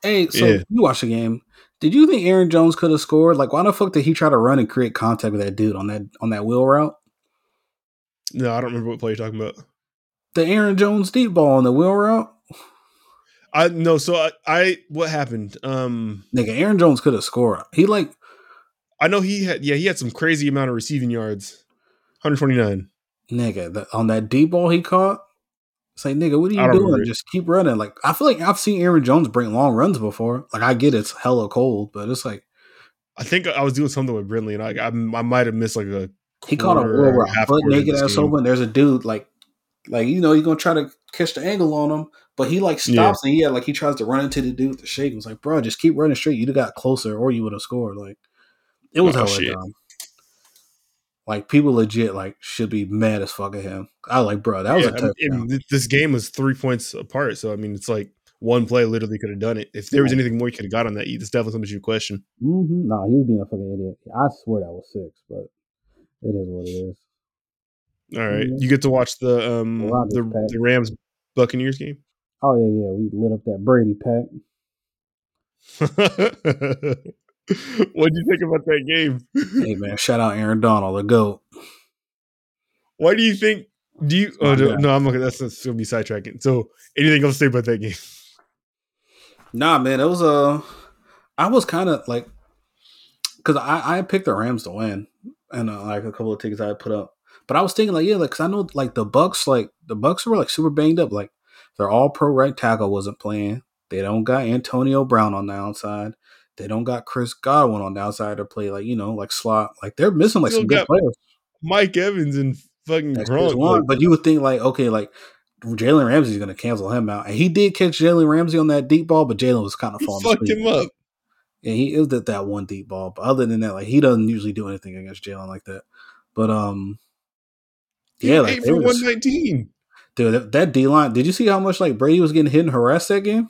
Hey, so yeah. you watch the game. Did you think Aaron Jones could have scored? Like, why the fuck did he try to run and create contact with that dude on that on that wheel route? No, I don't remember what play you're talking about. The Aaron Jones deep ball on the wheel route. I no, so I, I what happened? Um Nigga, Aaron Jones could have scored. He like I know he had yeah, he had some crazy amount of receiving yards. 129. Nigga, the, on that deep ball he caught, it's like, nigga, what are you doing? Remember. Just keep running. Like, I feel like I've seen Aaron Jones bring long runs before. Like, I get it's hella cold, but it's like, I think I was doing something with Brindley, and I I, I might have missed like a. He caught a where half butt naked ass open. There's a dude like, like you know, he's gonna try to catch the angle on him, but he like stops yeah. and he had, like he tries to run into the dude with the shake. It was like, bro, just keep running straight. You'd have got closer, or you would have scored. Like, it was oh, hella dumb. Like people legit like should be mad as fuck at him. I was like, bro, that was yeah, a tough. I mean, this game was three points apart, so I mean, it's like one play literally could have done it. If there was anything more you could have got on that, it's definitely something you question. Mm-hmm. Nah, he was being a fucking idiot. I swear that was six, but it is what it is. All right, mm-hmm. you get to watch the um the, the Rams Buccaneers game. Oh yeah, yeah, we lit up that Brady pack. what do you think about that game? hey man, shout out Aaron Donald, the goat. Why do you think? Do you? Oh, no, no, I'm looking. That's, that's gonna be sidetracking. So, anything else to say about that game? Nah, man, it was a. Uh, I was kind of like, because I I picked the Rams to win, and uh, like a couple of tickets I put up, but I was thinking like, yeah, like, cause I know like the Bucks, like the Bucks were like super banged up, like their All Pro right tackle wasn't playing. They don't got Antonio Brown on the outside. They don't got Chris Godwin on the outside to play like you know like slot. Like they're missing like some good players. Mike Evans and fucking Gronk. Like, but you would think like okay like Jalen Ramsey's going to cancel him out, and he did catch Jalen Ramsey on that deep ball, but Jalen was kind of falling. Fucked asleep. him up. Yeah, he is at that one deep ball, but other than that, like he doesn't usually do anything against Jalen like that. But um, yeah, like eight for one nineteen. Dude, that, that D line. Did you see how much like Brady was getting hit and harassed that game?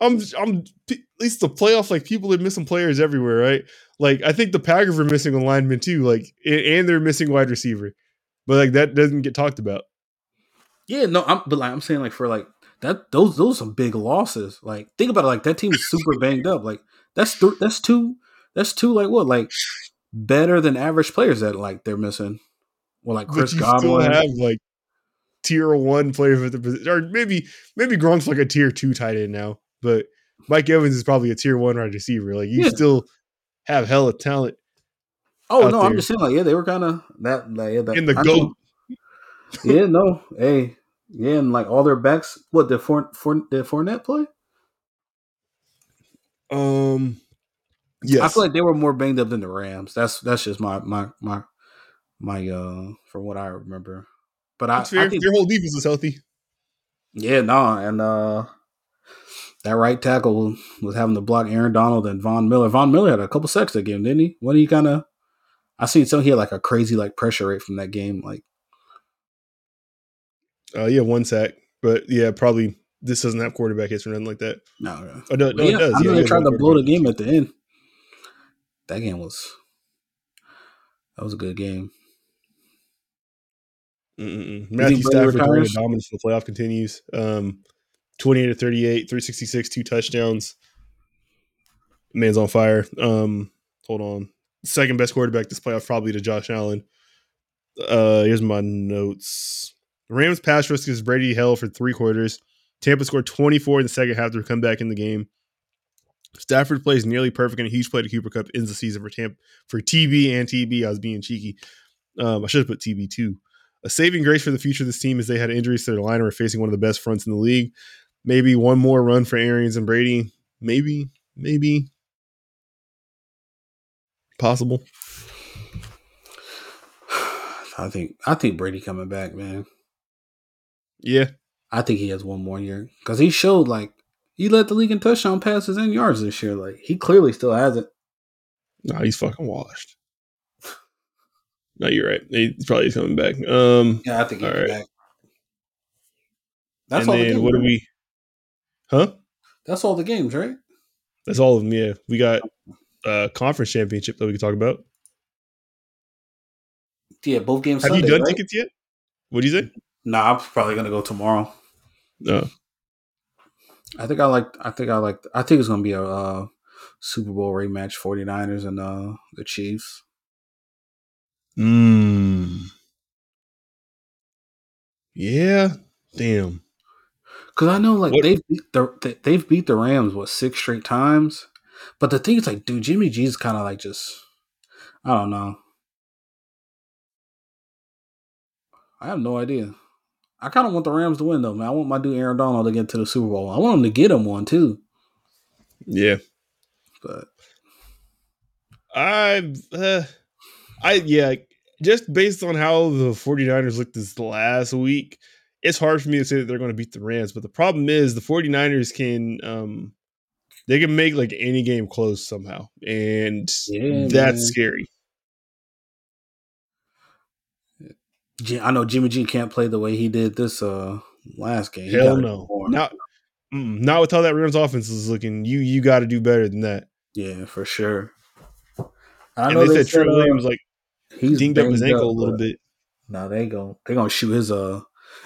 I'm I'm at least the playoff like people are missing players everywhere, right? Like I think the Packers are missing a lineman too, like and they're missing wide receiver, but like that doesn't get talked about. Yeah, no, I'm but like I'm saying like for like that those those are some big losses. Like think about it, like that team is super banged up. Like that's th- that's two that's two like what like better than average players that like they're missing. Well, like Chris Godwin, have like tier one players at the position, or maybe maybe Gronk's like a tier two tight end now but Mike Evans is probably a tier one wide receiver. Like you yeah. still have hella talent. Oh no, there. I'm just saying like yeah, they were kind of that like yeah, that, in the goat. yeah, no, hey, yeah, and like all their backs. What did For, For, did Fournette play? Um, yes, I feel like they were more banged up than the Rams. That's that's just my my my my uh from what I remember. But I, I think their whole defense is healthy. Yeah, no, and uh that right tackle was having to block Aaron Donald and Von Miller. Von Miller had a couple sacks that game, didn't he? What When he kind of, I seen some he had like a crazy like pressure rate from that game. Like, uh, yeah, one sack, but yeah, probably this doesn't have quarterback hits or nothing like that. No, no, oh, no, no yeah, it does. I know yeah, they tried to blow the game at the end. That game was that was a good game. Mm-mm. Matthew Stafford dominance for the playoff continues. Um, 28 to 38, 366, two touchdowns. Man's on fire. Um, hold on. Second best quarterback this playoff probably to Josh Allen. Uh, here's my notes. Rams pass rush is Brady hell for three quarters. Tampa scored 24 in the second half to come back in the game. Stafford plays nearly perfect and a huge play to Cooper Kupp ends the season for Tampa for TB and TB. I was being cheeky. Um, I should have put TB two. A saving grace for the future of this team is they had injuries to their line and were facing one of the best fronts in the league. Maybe one more run for Arians and Brady. Maybe, maybe possible. I think I think Brady coming back, man. Yeah, I think he has one more year because he showed like he led the league in touchdown passes and yards this year. Like he clearly still has it. No, he's fucking washed. No, you're right. He's probably coming back. Um, Yeah, I think he's right. back. That's and all the then what do we? Huh? That's all the games, right? That's all of them. Yeah, we got uh conference championship that we can talk about. Yeah, both games. Have Sunday, you done right? tickets yet? What do you say? Nah, I'm probably gonna go tomorrow. No. I think I like. I think I like. I think it's gonna be a uh, Super Bowl rematch: 49ers and uh, the Chiefs. Mm. Yeah. Damn. Because I know like What- they've beat the they- they've beat the Rams what six straight times, but the thing is like, dude, Jimmy G's kind of like just I don't know. I have no idea. I kind of want the Rams to win though, man. I want my dude Aaron Donald to get to the Super Bowl. I want him to get him one too, Yeah. but I. Uh, I yeah. Just based on how the 49ers looked this last week, it's hard for me to say that they're going to beat the Rams. But the problem is the 49ers can. um they can make like any game close somehow, and Yeah, that's man. scary. I know Jimmy G can't play the way he did this uh last game. He Hell no, not mm, not with how that Rams offense is looking. You you got to do better than that. yeah, for sure. I and know they, they said Trent uh, Williams like he's dinged up his ankle a little bit. No, they go. they're gonna shoot his uh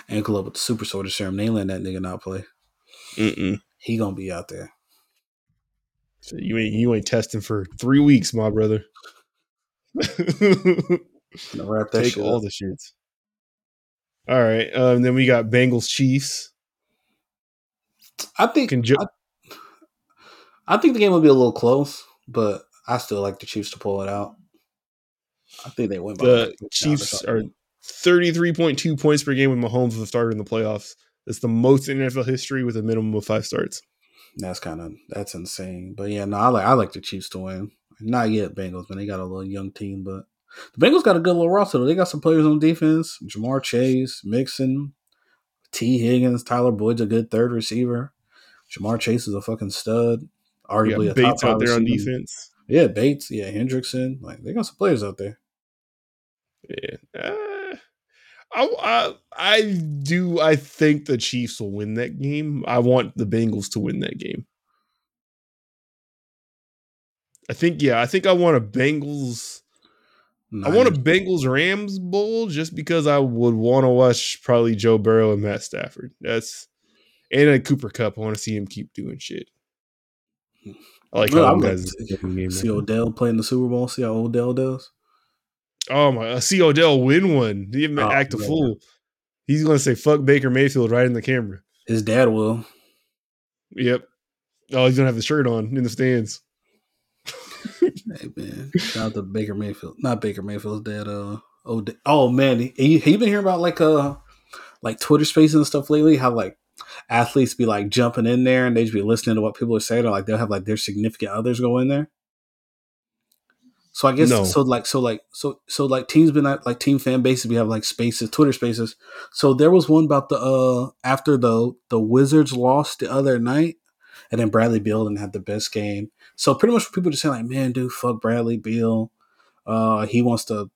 ankle up with the super soldier serum. They let that nigga not play. Mm-mm. He gonna be out there. So you ain't you ain't testing for three weeks, my brother. Gonna wrap that Take shit all up. the shits. All right, um, then we got Bengals Chiefs. I think. Can jo- I, I think the game will be a little close, but I still like the Chiefs to pull it out. I think they win. by the a touchdown or Chiefs are thirty three point two points per game with Mahomes have started in the playoffs. That's the most in NFL history with a minimum of five starts. That's kind of that's insane. But yeah, no, I like I like the Chiefs to win. Not yet, Bengals, man. They got a little young team, but the Bengals got a good little roster. They got some players on defense: Ja'Marr Chase, Mixon, Tee Higgins, Tyler Boyd's a good third receiver. Ja'Marr Chase is a fucking stud. Arguably got a top out there on receiver. defense. Yeah, Bates. Yeah, Hendrickson. Like they got some players out there. Yeah. Uh, I, I I do I think the Chiefs will win that game. I want the Bengals to win that game. I think yeah, I think I want a Bengals I want a Bengals Rams bowl just because I would want to watch probably Joe Burrow and Matt Stafford. That's and a Cooper Kupp. I want to see him keep doing shit. I like Well, how I'm guys to in the game see. Odell playing the Super Bowl. See how Odell does. Oh my! I see Odell win one. He didn't Oh, act a yeah. fool. He's gonna say "fuck Baker Mayfield" right in the camera. His dad will. Yep. Oh, he's gonna have the shirt on in the stands. Hey man, shout out to Baker Mayfield. Not Baker Mayfield's dad. Uh, oh, oh man, he, he been hearing about like uh, like Twitter Spaces and stuff lately. How like athletes be like jumping in there and they just be listening to what people are saying, or like they'll have like their significant others go in there. So I guess No. so like so like so so like teams been at like team fan bases we have like spaces Twitter spaces. So there was one about the uh after the the Wizards lost the other night, and then Bradley Beal didn't have the best game. So pretty much people just saying like, man, dude, fuck Bradley Beal. Uh, he wants to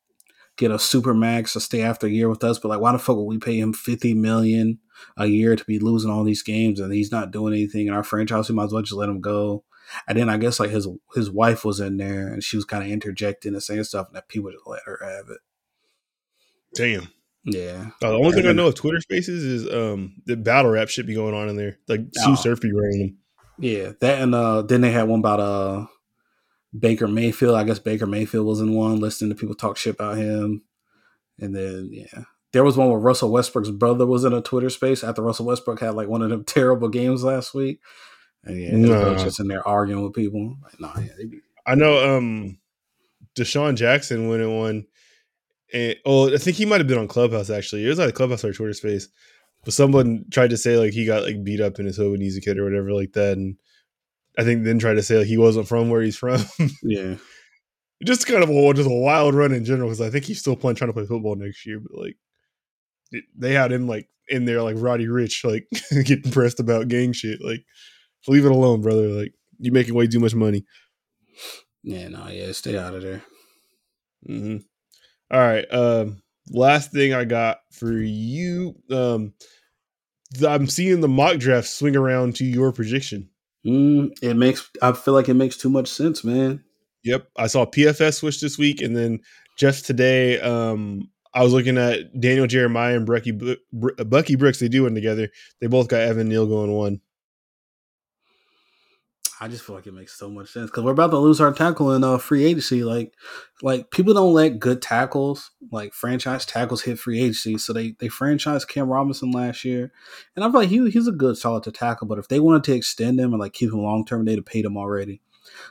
get a super max to stay after a year with us, but like, why the fuck would we pay him fifty million a year to be losing all these games and he's not doing anything in our franchise? We might as well just let him go. And then I guess like his his wife was in there and she was kind of interjecting and saying stuff, and that people just let her have it. Damn. Yeah, Uh, the only And thing I know of Twitter Spaces is um the battle rap shit be going on in there. Like Sue Oh. Surf be running yeah. That and uh, then they had one about uh Baker Mayfield. I guess Baker Mayfield was in one, listening to people talk shit about him. And then yeah, there was one where Russell Westbrook's brother was in a Twitter space after Russell Westbrook had like one of them terrible games last week. And yeah, Nah. just in there arguing with people. Like, nah, yeah, they be I know um DeSean Jackson went in one and oh, I think he might have been on Clubhouse actually. It was like Clubhouse or Twitter Space, but someone tried to say like he got like beat up in his hood when he's a kid or whatever like that, and I think then tried to say like he wasn't from where he's from. Yeah. just kind of a just a wild run in general because I think he's still playing trying to play football next year, but like they had him like in there like Roddy Ricch, like getting pressed about gang shit. Like leave it alone, brother. Like you're making way too much money. Yeah, no, yeah, stay out of there. hmm All right. Um, last thing I got for you. Um, I'm seeing the mock draft swing around to your prediction. Mm, it makes I feel like it makes too much sense, man. Yep, I saw PFS switch this week, and then just today, um, I was looking at Daniel Jeremiah and Bucky Bucky Brooks. They do one together. They both got Evan Neal going one. I just feel like it makes so much sense because we're about to lose our tackle in uh, free agency. Like, like people don't let good tackles, like franchise tackles, hit free agency. So they they franchised Cam Robinson last year, and I feel like he he's a good solid to tackle. But if they wanted to extend him and like keep him long term, they'd have paid him already.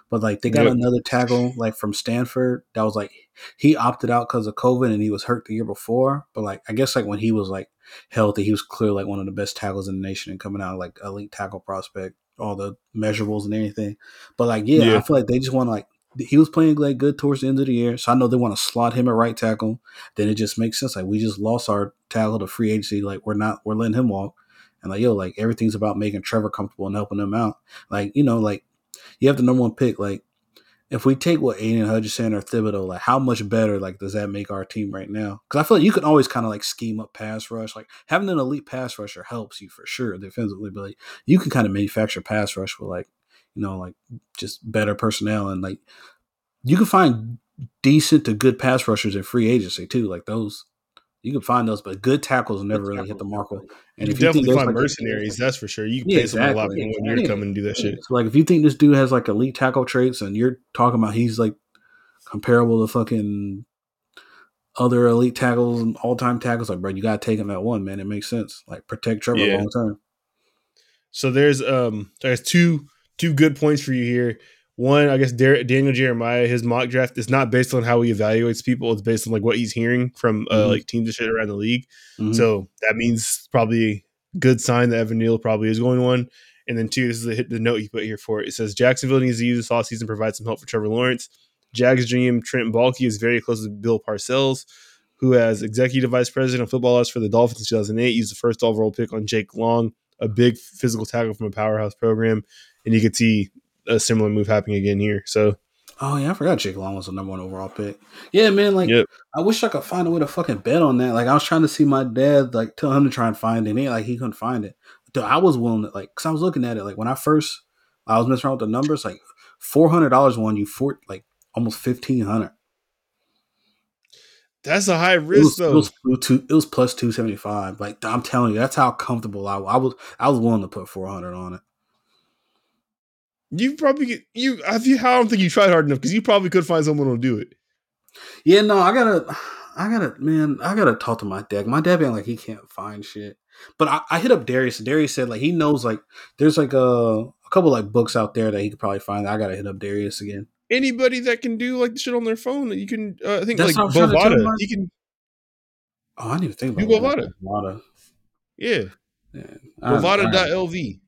But like they got Yep. another tackle like from Stanford that was like he opted out because of COVID and he was hurt the year before. But like I guess like when he was like healthy, he was clearly like one of the best tackles in the nation and coming out like elite tackle prospect, all the measurables and everything. But like yeah, Yeah. I feel like they just want to like he was playing like good towards the end of the year, so I know they want to slot him at right tackle. Then it just makes sense. Like we just lost our tackle to free agency. Like we're not we're letting him walk. And like yo, like everything's about making Trevor comfortable and helping him out. Like you know, like you have the number one pick. Like if we take what Aidan Hutchinson or Thibodeaux, like how much better like does that make our team right now? Because I feel like you can always kind of like scheme up pass rush. Like having an elite pass rusher helps you for sure defensively, but like you can kind of manufacture pass rush with like you know like just better personnel and like you can find decent to good pass rushers in free agency too. Like those you can find those, but good tackles never really hit the mark. with- And you if can you think definitely find like a- mercenaries, that's for sure. You can Yeah, pay someone a lot exactly. more when you're coming and do that shit. So like if you think this dude has like elite tackle traits and you're talking about he's like comparable to fucking other elite tackles and all time tackles, like bro, you gotta take him at one, man. It makes sense. Like protect Trevor Yeah. long term. So there's um there's two two good points for you here. One, I guess Dar- Daniel Jeremiah, his mock draft is not based on how he evaluates people. It's based on like what he's hearing from uh, Mhm. like teams and shit around the league. Mhm. So that means probably a good sign that Evan Neal probably is going one. And then two, this is the, hit the note he put here for it. It says Jacksonville needs to use this offseason to provide some help for Trevor Lawrence. Jags GM Trent Baalke is very close to Bill Parcells, who as executive vice president of football ops for the Dolphins in 2008 used the first overall pick on Jake Long, a big physical tackle from a powerhouse program. And you could see a similar move happening again here. So Oh yeah, I forgot Jake Long was the number one overall pick. Yeah, man. Like, Yep. I wish I could find a way to fucking bet on that. Like, I was trying to see my dad like tell him to try and find it. And he like he couldn't find it. Dude, I was willing to like, cause I was looking at it like when I first I was messing around with the numbers. Like, four hundred dollars won you four like almost fifteen hundred. that's a high It risk, was, it though. was it was two. It was plus two seventy five. Like I'm telling you, that's how comfortable I, I was. I was willing to put four hundred on it. You probably get, you. I I don't think you tried hard enough because you probably could find someone who'll do it. Yeah, no, I gotta, I gotta, man, I gotta talk to my dad. My dad being like he can't find shit, but I, I hit up Darius. Darius said like he knows like there's like a, a couple like books out there that he could probably find. I gotta hit up Darius again. anybody that can do like the shit on their phone. That you can, uh, I think, That's like what I was trying to tell Bovada. He can, Oh, I didn't even think about You. Bovada. Bovada. yeah, Yeah, Bovada.lv.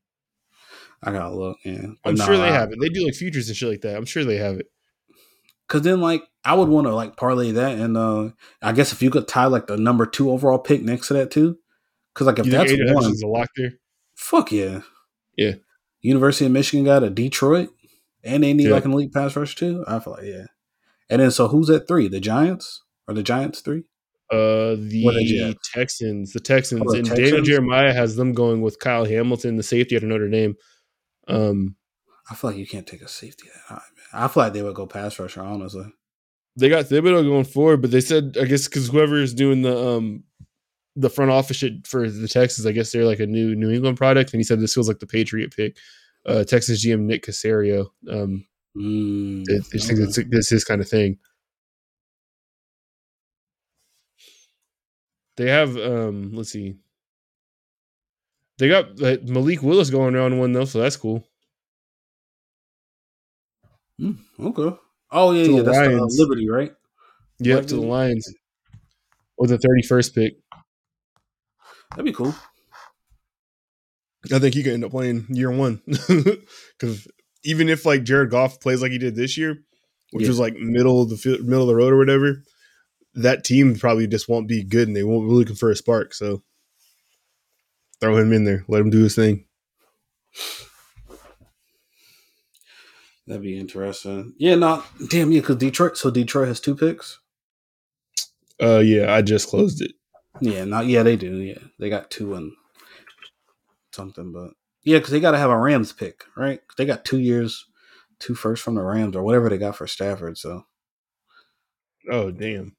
I gotta look. Yeah, I'm sure they have it. They do like futures and shit like that. I'm sure they have it. Cause then like I would want to like parlay that, and uh I guess if you could tie like the number two overall pick next to that too, because like if You that's Aidan one, Hutchinson's a lock there? fuck yeah, Yeah. University of Michigan got a Detroit, and they need Yeah. like an elite pass rush too. I feel like yeah, and then so who's at three? The Giants or the Giants three? Uh, the? Texans, the Texans, Oh, the and Daniel Jeremiah has them going with Kyle Hamilton, the safety out of Notre Dame. Um, I feel like you can't take a safety that high, man. I feel like they would go pass rusher, honestly. they got Thibodeaux going forward, but they said I guess because whoever is doing the um the front office shit for the Texans, I guess they're like a new New England product, and he said this feels like the Patriot pick. Uh, Texas GM Nick Caserio. Um, Mm, I just think it's this his kind of thing. They have um, let's see. They got uh, Malik Willis going around one though, so that's cool. Mm, okay. Oh yeah, To yeah. the That's the, uh, Liberty, right? Yep, Like to the the- Lions. with the thirty first pick. That'd be cool. I think he could end up playing year one because even if like Jared Goff plays like he did this year, which Yeah. was like middle of the fi- middle of the road or whatever, that team probably just won't be good and they won't be looking for a spark. So throw him in there, let him do his thing. That'd be interesting. Yeah, no, damn, yeah, because Detroit. So Detroit has two picks. Uh, yeah, I just closed it. Yeah, not yeah, they do. Yeah, they got two and something, but yeah, because they got to have a Rams pick, right? They got two years, two first from the Rams or whatever they got for Stafford. So Oh damn,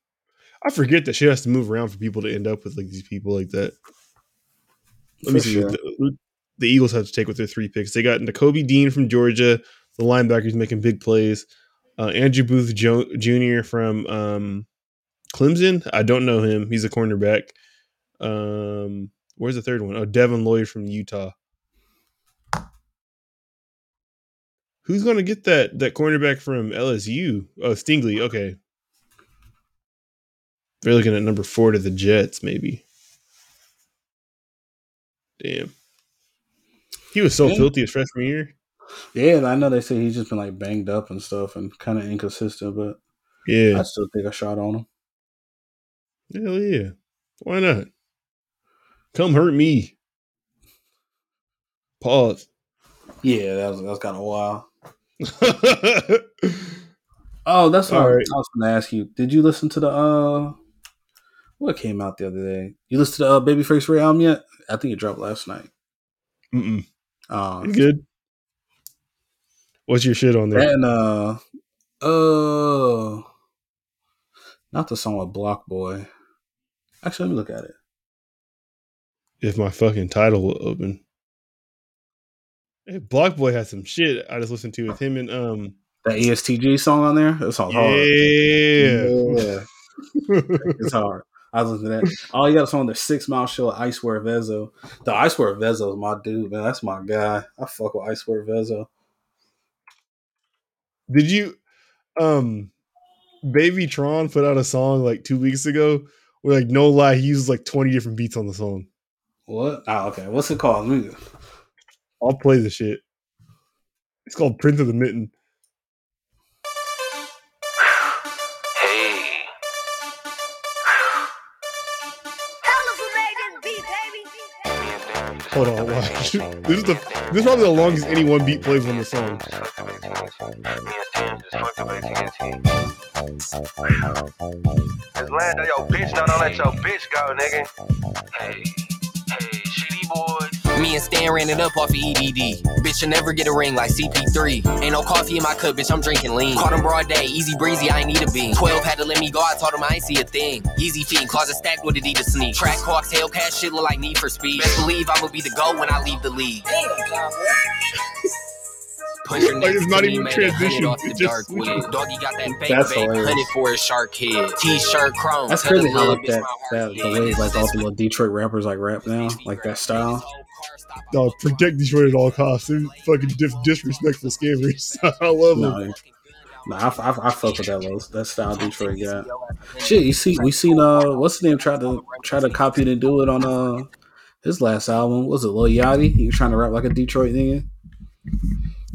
I forget that she has to move around for people to end up with like these people like that. Let me see sure. the, the Eagles have to take with their three picks. They got Nakobe Dean from Georgia, the linebackers making big plays. Uh, Andrew Booth jo- Jr. from um, Clemson. I don't know him. He's a cornerback. Um, where's the third one? Oh, Devin Lloyd from Utah. Who's going to get that that cornerback from LSU? Oh, Stingley. Okay. They're looking at number four to the Jets, maybe. Damn. He was so Yeah. filthy his freshman year. yeah, I know they say he's just been like banged up and stuff and kind of inconsistent, but Yeah. I still take a shot on him. Hell yeah. Why not? Come hurt me. Pause. Yeah, that was that was kind of wild. Oh, that's what All I, was going to ask you. Did you listen to the uh what came out the other day? You listened to the uh, Babyface Ray album yet? I think it dropped last night. Mm-mm. Uh, good? What's your shit on there? and uh, uh, not the song with Block Boy. Actually, let me look at it. If my fucking title will open. Hey, Block Boy has some shit I just listened to with him and um That ESTG song on there. That song's hard. yeah. Yeah, it's hard. I was listening to that. Oh, you got a song, The Six Mile Show, Icewear Vezzo. The Icewear Vezzo is my dude, man. That's my guy. I fuck with Icewear Vezzo. Did you um Baby Tron put out a song like two weeks ago where like no lie, he uses like 20 different beats on the song. What? Oh, okay. What's it called? Let me- I'll play the shit. It's called Prince of the Mitten. Hold on, watch. this is the this is probably the longest any one beat plays on the song. Just land on your bitch, now don't let your bitch go, nigga. Hey, hey, shitty boy. Me and Stan ran it up off of EDD. Bitch, you never get a ring like CP3. Ain't no coffee in my cup, bitch, I'm drinking lean. Caught him broad day, easy breezy, I ain't need a bean. 12 had to let me go, I told him I ain't see a thing. Easy feet, closet stacked with Adidas sneak. Track hawks, Hellcat, shit look like Need for Speed. Best believe I'ma be the GO when I leave the league. Punch your Like, neck it's not even made a hundred transition, off the just dark switches. web. Doggy got that fake That's fake, hilarious. hunted for his shark head. T-shirt chrome. That's crazy how little like bitch that, my that heart the way like all the little Detroit rappers like rap now, like that style. No, protect Detroit at all costs. They're fucking dis- disrespectful scammers. I love them. No, no, I, I, I fuck with that little that style Detroit got. Shit, you see, we seen uh, what's the name try to try to copy it and do it on uh his last album. What was it Lil Yachty? He was trying to rap like a Detroit nigga.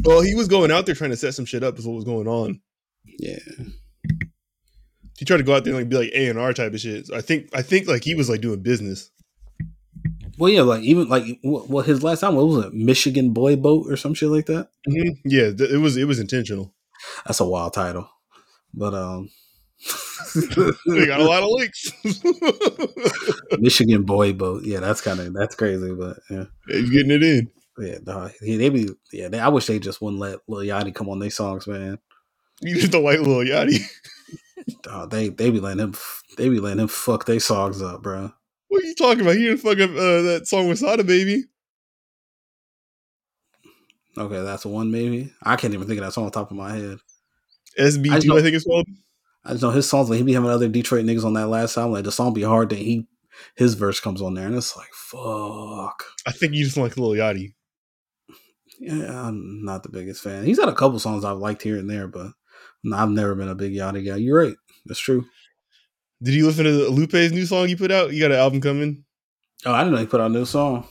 Well, he was going out there trying to set some shit up. Is what was going on. Yeah, He tried to go out there and like be like A and R type of shit. So I think I think like he was like doing business. well, yeah, like even like what, what his last time what was it Michigan Boy Boat or some shit like that. Yeah, th- it was it was intentional. That's a wild title, but um, They got a lot of links. Michigan Boy Boat. Yeah, that's kind of that's crazy, but yeah. He's getting it in. Yeah. Yeah, they be yeah. They, I wish they just wouldn't let Lil Yachty come on their songs, man. You just don't like Lil Yachty. Dog, they they be letting him they be letting him fuck their songs up, bro. What are you talking about? He didn't fuck up uh, that song with Sada Baby. Okay, that's one maybe. I can't even think of that song on top of my head. I SB just two, know- I think it's called. I just know his songs like he be having other Detroit niggas on that last album. Like the song be hard, then he his verse comes on there, and it's like fuck. I think you just like Lil Yachty. Yeah, I'm not the biggest fan. He's had a couple songs I've liked here and there, but I've never been a big Yachty guy. You're right. That's true. Did you listen to Lupe's new song he put out? You got an album coming? Oh, I didn't know he put out a new song.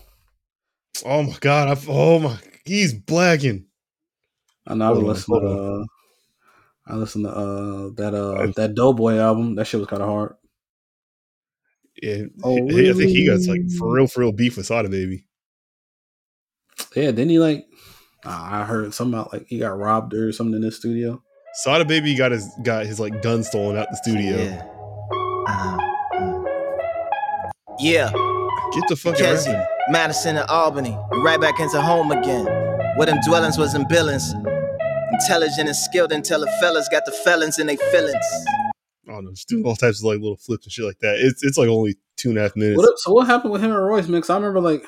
Oh my god! I, oh my, he's blacking. I know I would on, listen to uh, I listened to uh that uh that Doughboy album. That shit was kind of hard. Yeah, Oh, I think he got like for real, for real beef with Sada Baby. Yeah, didn't he like? Uh, I heard something about like he got robbed or something in the studio. Sada Baby got his got his like gun stolen out the studio. Yeah. Uh-huh. Yeah, Get the fucking Cassie, rapping. Madison and Albany, and right back into home again. Where them dwellings was in Billings. Intelligent and skilled until the fellas got the felons in they feelings. I don't know, just doing all types of like little flips and shit like that. It's it's like only two and a half minutes. What, so what happened with him and Royce mix? I remember like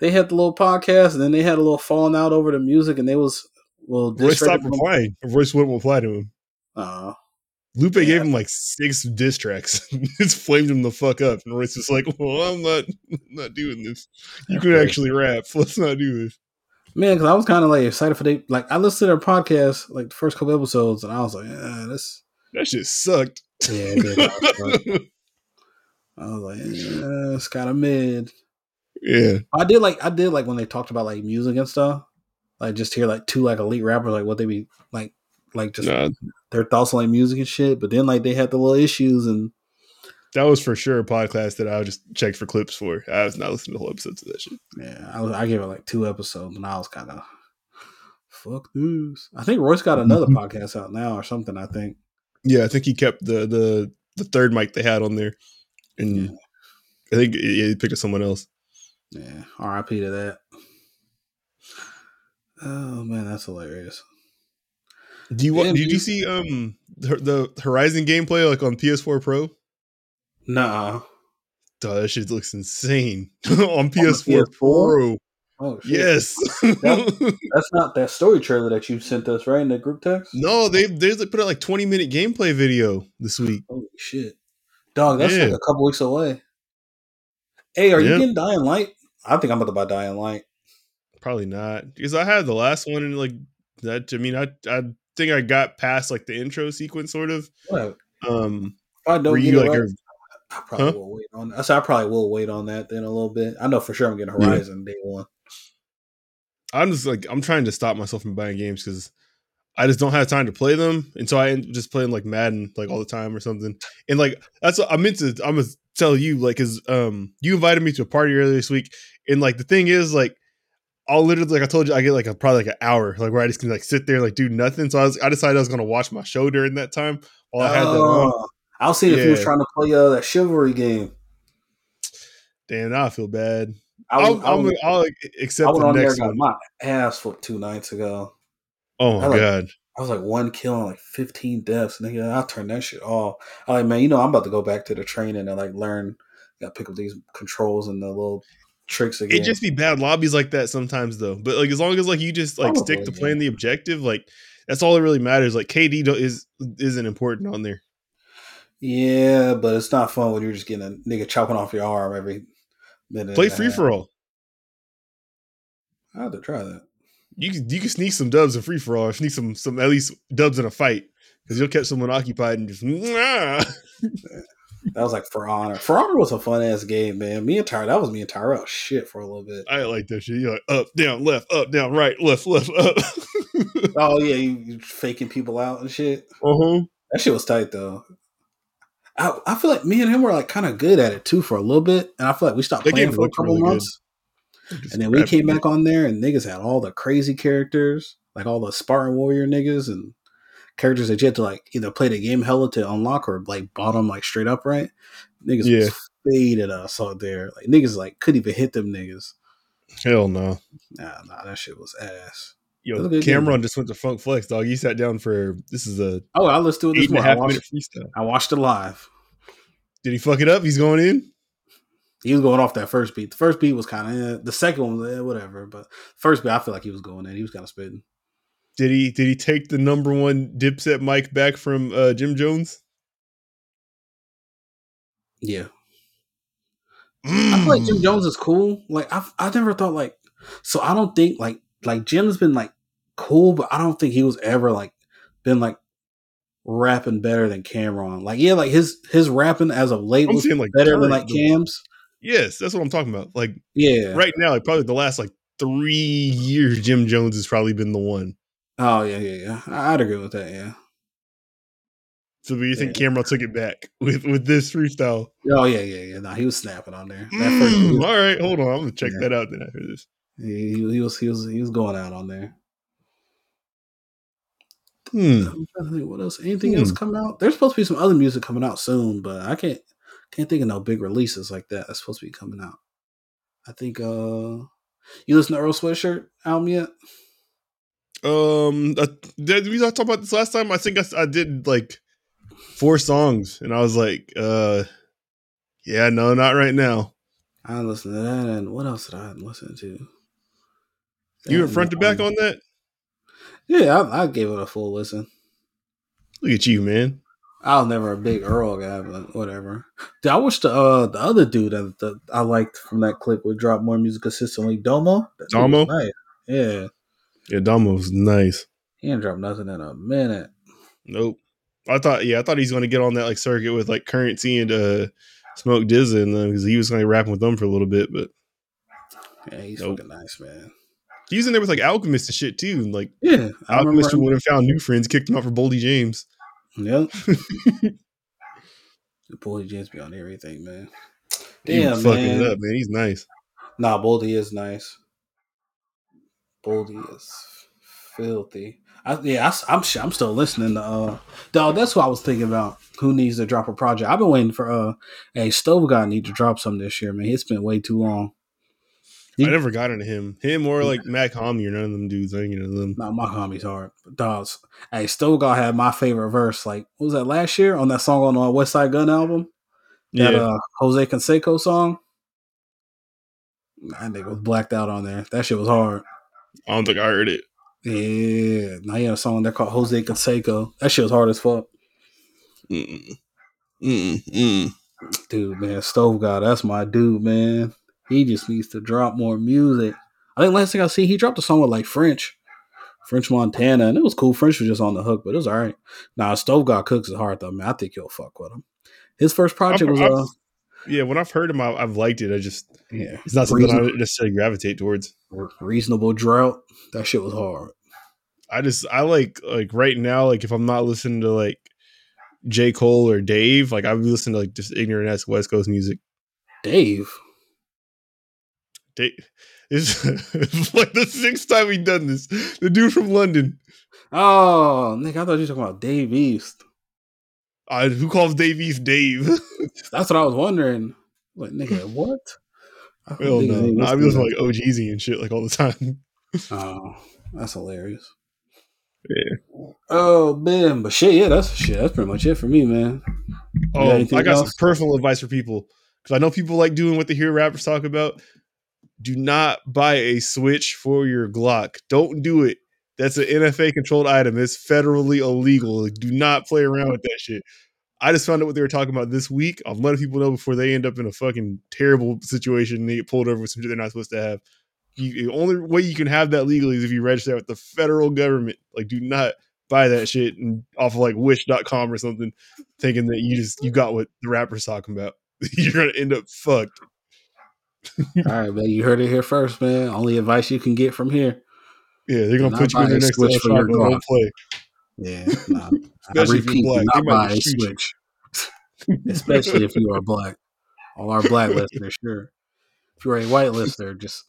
they had the little podcast and then they had a little falling out over the music and they was well Royce stopped replying. Royce wouldn't reply to him. Uh, Lupe Yeah. gave him like six diss tracks. it's flamed him the fuck up. And Royce was like, "Well, I'm not I'm not doing this. You can actually rap. Let's not do this." man, because I was kind of like excited for they like I listened to their podcast like the first couple episodes and I was like, yeah, this That shit sucked. yeah, it did. I was like, yeah, it's kind of mid. Yeah, I did like I did like when they talked about like music and stuff. Like just hear like two like elite rappers like what they be like like just nah, their thoughts on like music and shit. But then like they had the little issues and that was for sure a podcast that I just checked for clips for. I was not listening to whole episodes of that shit. yeah, I was I gave it like two episodes and I was kind of fuck this. I think Royce got another Mhm. podcast out now or something. I think. Yeah, I think he kept the the the third mic they had on there, and Yeah. I think he picked up someone else. Yeah, R.I.P. to that. Oh man, that's hilarious. Do you want? Did you see um the, the Horizon gameplay like on PS4 Pro? Nah. Duh, that shit looks insane on PS4 PS4? Pro. Oh shit. Yes. That's not that story trailer that you sent us, right? In the group text? no, they they put out like 20 minute gameplay video this week. Holy shit. Dog, that's Yeah. like a couple weeks away. Hey, are you getting Dying Light? I think I'm about to buy Dying Light. Probably not because I had the last one and like that. I mean, I I think I got past like the intro sequence sort of. What? Um, If I don't get like right, I probably Huh? will wait on I said I probably will wait on that then a little bit. I know for sure I'm getting Yeah. Horizon day one. I'm just like I'm trying to stop myself from buying games because I just don't have time to play them, and so I end up just playing like Madden like all the time or something. And like that's what I meant to. I'm gonna tell you like because um you invited me to a party earlier this week, and like the thing is like I'll literally like I told you I get like a probably like an hour like where I just can like sit there and like do nothing. So I was I decided I was gonna watch my show during that time while I had that on. Oh, I'll see if he was trying to play uh, that chivalry game. Damn, I feel bad. I I'll, was, I I'll, I'll I accept went the on there next got one. my ass whooped two nights ago. Oh my I like- god. I was like one kill and like 15 deaths. Nigga, I turned that shit off. I like, man, you know, I'm about to go back to the training and like learn, got to pick up these controls and the little tricks again. It just be bad lobbies like that sometimes though. But like as long as like you just like stick to Probably, playing the objective, like that's all that really matters. Like KD is isn't important on there. yeah, but it's not fun when you're just getting a nigga chopping off your arm every minute. Play free for all. I have to try that. You can you can sneak some dubs in free for all. Sneak some some at least dubs in a fight because you'll catch someone occupied and just. "Nah." That was like For Honor. For Honor was a fun ass game, man. Me and Tyrell, that was me and Tyrell shit for a little bit. I like that shit. You're like up, down, left, up, down, right, left, left, up. Oh yeah, you, you faking people out and shit. uh-huh. That shit was tight though. I, I feel like me and him were like kind of good at it too for a little bit, and I feel like we stopped That playing for a couple really months, and then we came back on there, and niggas had all the crazy characters, like all the Spartan Warrior niggas and characters that you had to like either play the game hella to unlock or like bottom like straight up right. Niggas Yeah. was faded us out there, like niggas like couldn't even hit them niggas. Hell no. Nah, nah, that shit was ass. Yo, was good game, Cam'ron just went to Funk Flex, dog. He sat down for this is a Oh, I listened to it this morning. I half watched, minute freestyle. I watched it live. Did he fuck it up? He's going in. He was going off that first beat. The first beat was kind of eh. the second one was eh, whatever, but first beat I feel like he was going in. He was kind of spitting. Did he did he take the number one dipset mic back from uh, Jim Jones? Yeah, I feel like Mm. Jim Jones is cool. Like I, I never thought like. So I don't think like like Jim's been like cool, but I don't think he was ever like been like rapping better than Cam'ron. Like yeah, like his his rapping as of late I'm was like, better than like. Cam's. Yes, that's what I'm talking about. Like Yeah. right now, like probably the last like three years, Jim Jones has probably been the one. Oh yeah, yeah, yeah. I- I'd agree with that. Yeah. So do you think Yeah. Cam'ron took it back with with this freestyle? Oh yeah, yeah, yeah. No, he was snapping on there. First, Mm, was, all right, hold on. I'm gonna check Yeah. that out then after this. he, he was he was he was going out on there. Hmm. I'm trying to think what else. Anything else Hmm. come out? There's supposed to be some other music coming out soon, but I can't can't think of no big releases like that. That's supposed to be coming out. I think uh you listen to Earl Sweatshirt album yet? Um, uh, did we talk about this last time? I think I, I did like four songs, and I was like, uh, yeah, no, not right now. I listened to that and what else did I listen to? You That went front to back on that? Yeah, I, I gave it a full listen. Look at you, man. I was never a big Earl guy, but whatever. Dude, I wish the uh, the other dude that, that I liked from that clip would drop more music consistently. Domo. That dude was Domo? nice. Yeah, Yeah, Domo's nice. he ain't dropped nothing in a minute. Nope. I thought, yeah, I thought he's going to get on that like circuit with like Curren$y and uh Smoke DZA and them because he was going to be rapping with them for a little bit, but Yeah, he's Nope. fucking nice, man. he was in there with like Alchemist and shit too. And like Yeah, I. Alchemist would have found new friends, kicked him out for Boldy James. Yep. the Boldy James be on everything, man. Damn, man. up, man. He's nice. Nah, Boldy is nice. Boldy is filthy. I, yeah, I, am I'm still listening to. uh Dog, that's what I was thinking about. Who needs to drop a project? I've been waiting for. uh Hey, Stove God need to drop something this year, man. It's been way too long. He- I never got into him. Him or like Mac Homie or none of them dudes. I ain't into them. Nah, Mac homies hard. But dogs. Hey, Stove God had my favorite verse. Like, what was that last year on that song on the Westside Gunn album? Yeah. That uh, Jose Canseco song. That nigga was blacked out on there. That shit was hard. I don't think I heard it. Yeah. Now he had a song there called Jose Canseco. That shit was hard as fuck. Mm-mm. Mm-mm. Mm-mm. Dude, man, Stove God, that's my dude, man. He just needs to drop more music. I think last thing I see, he dropped a song with like French, French Montana, and it was cool. French was just on the hook, but it was all right. Nah, Stove God Cook$ is hard though, man. I think you'll fuck with him. His first project was I've- uh, Yeah, when I've heard him, I, I've liked it. I just yeah, it's not something Reason- I necessarily gravitate towards. reasonable drought. That shit was hard. I just I like like right now, like if I'm not listening to like J. Cole or Dave, like I would listen to like just ignorant ass West Coast music. Dave, Dave, it's like the sixth time we've done this. The dude from London. oh, nigga, I thought you were talking about Dave East. Uh, who calls Dave East Dave? That's what I was wondering. Like, nigga, what? I Hell no. no was I listening like OGZ and shit like all the time. Oh, that's hilarious. Yeah. Oh man, but shit, yeah, that's shit. That's pretty much it for me, man. Oh, anything I got some personal advice for people because I know people like doing what they hear rappers talk about. Do not buy a Switch for your Glock. Don't do it. That's an NFA controlled item. It's federally illegal. Do not play around with that shit. I just found out what they were talking about this week. I'm letting people know before they end up in a fucking terrible situation and they get pulled over with some shit they're not supposed to have. You, the only way you can have that legally is if you register with the federal government. Like, do not buy that shit and off of like wish.com or something, thinking that you just you got what the rapper's talking about. You're gonna end up fucked. All right, man. You heard it here first, man. Only advice you can get from here. Yeah, they're gonna put you in the next Switch for your Glock. play. Yeah, nah. Especially if you're repeat, black. not buy a just shoot you. switch. Especially if you are black. All our black listeners, sure. If you're a white listener, just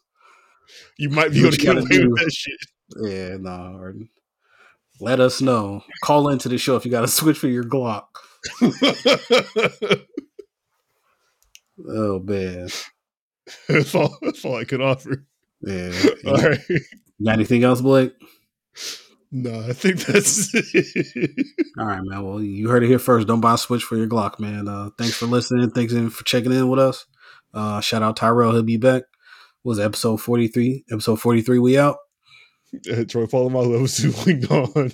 You might be able to get away do. with that shit. yeah, nah. Or let us know. Call into the show if you got a switch for your Glock. Oh man, that's, all, that's all I could offer. yeah. All right. Got anything else, Blake? No, I think that's it. All right, man. Well, you heard it here first. Don't buy a switch for your Glock, man. Uh, thanks for listening. Thanks for checking in with us. Uh, shout out Tyrell. He'll be back. What was it, episode 43? Episode 43, we out. Uh, Troy Polamalu, episode we gone.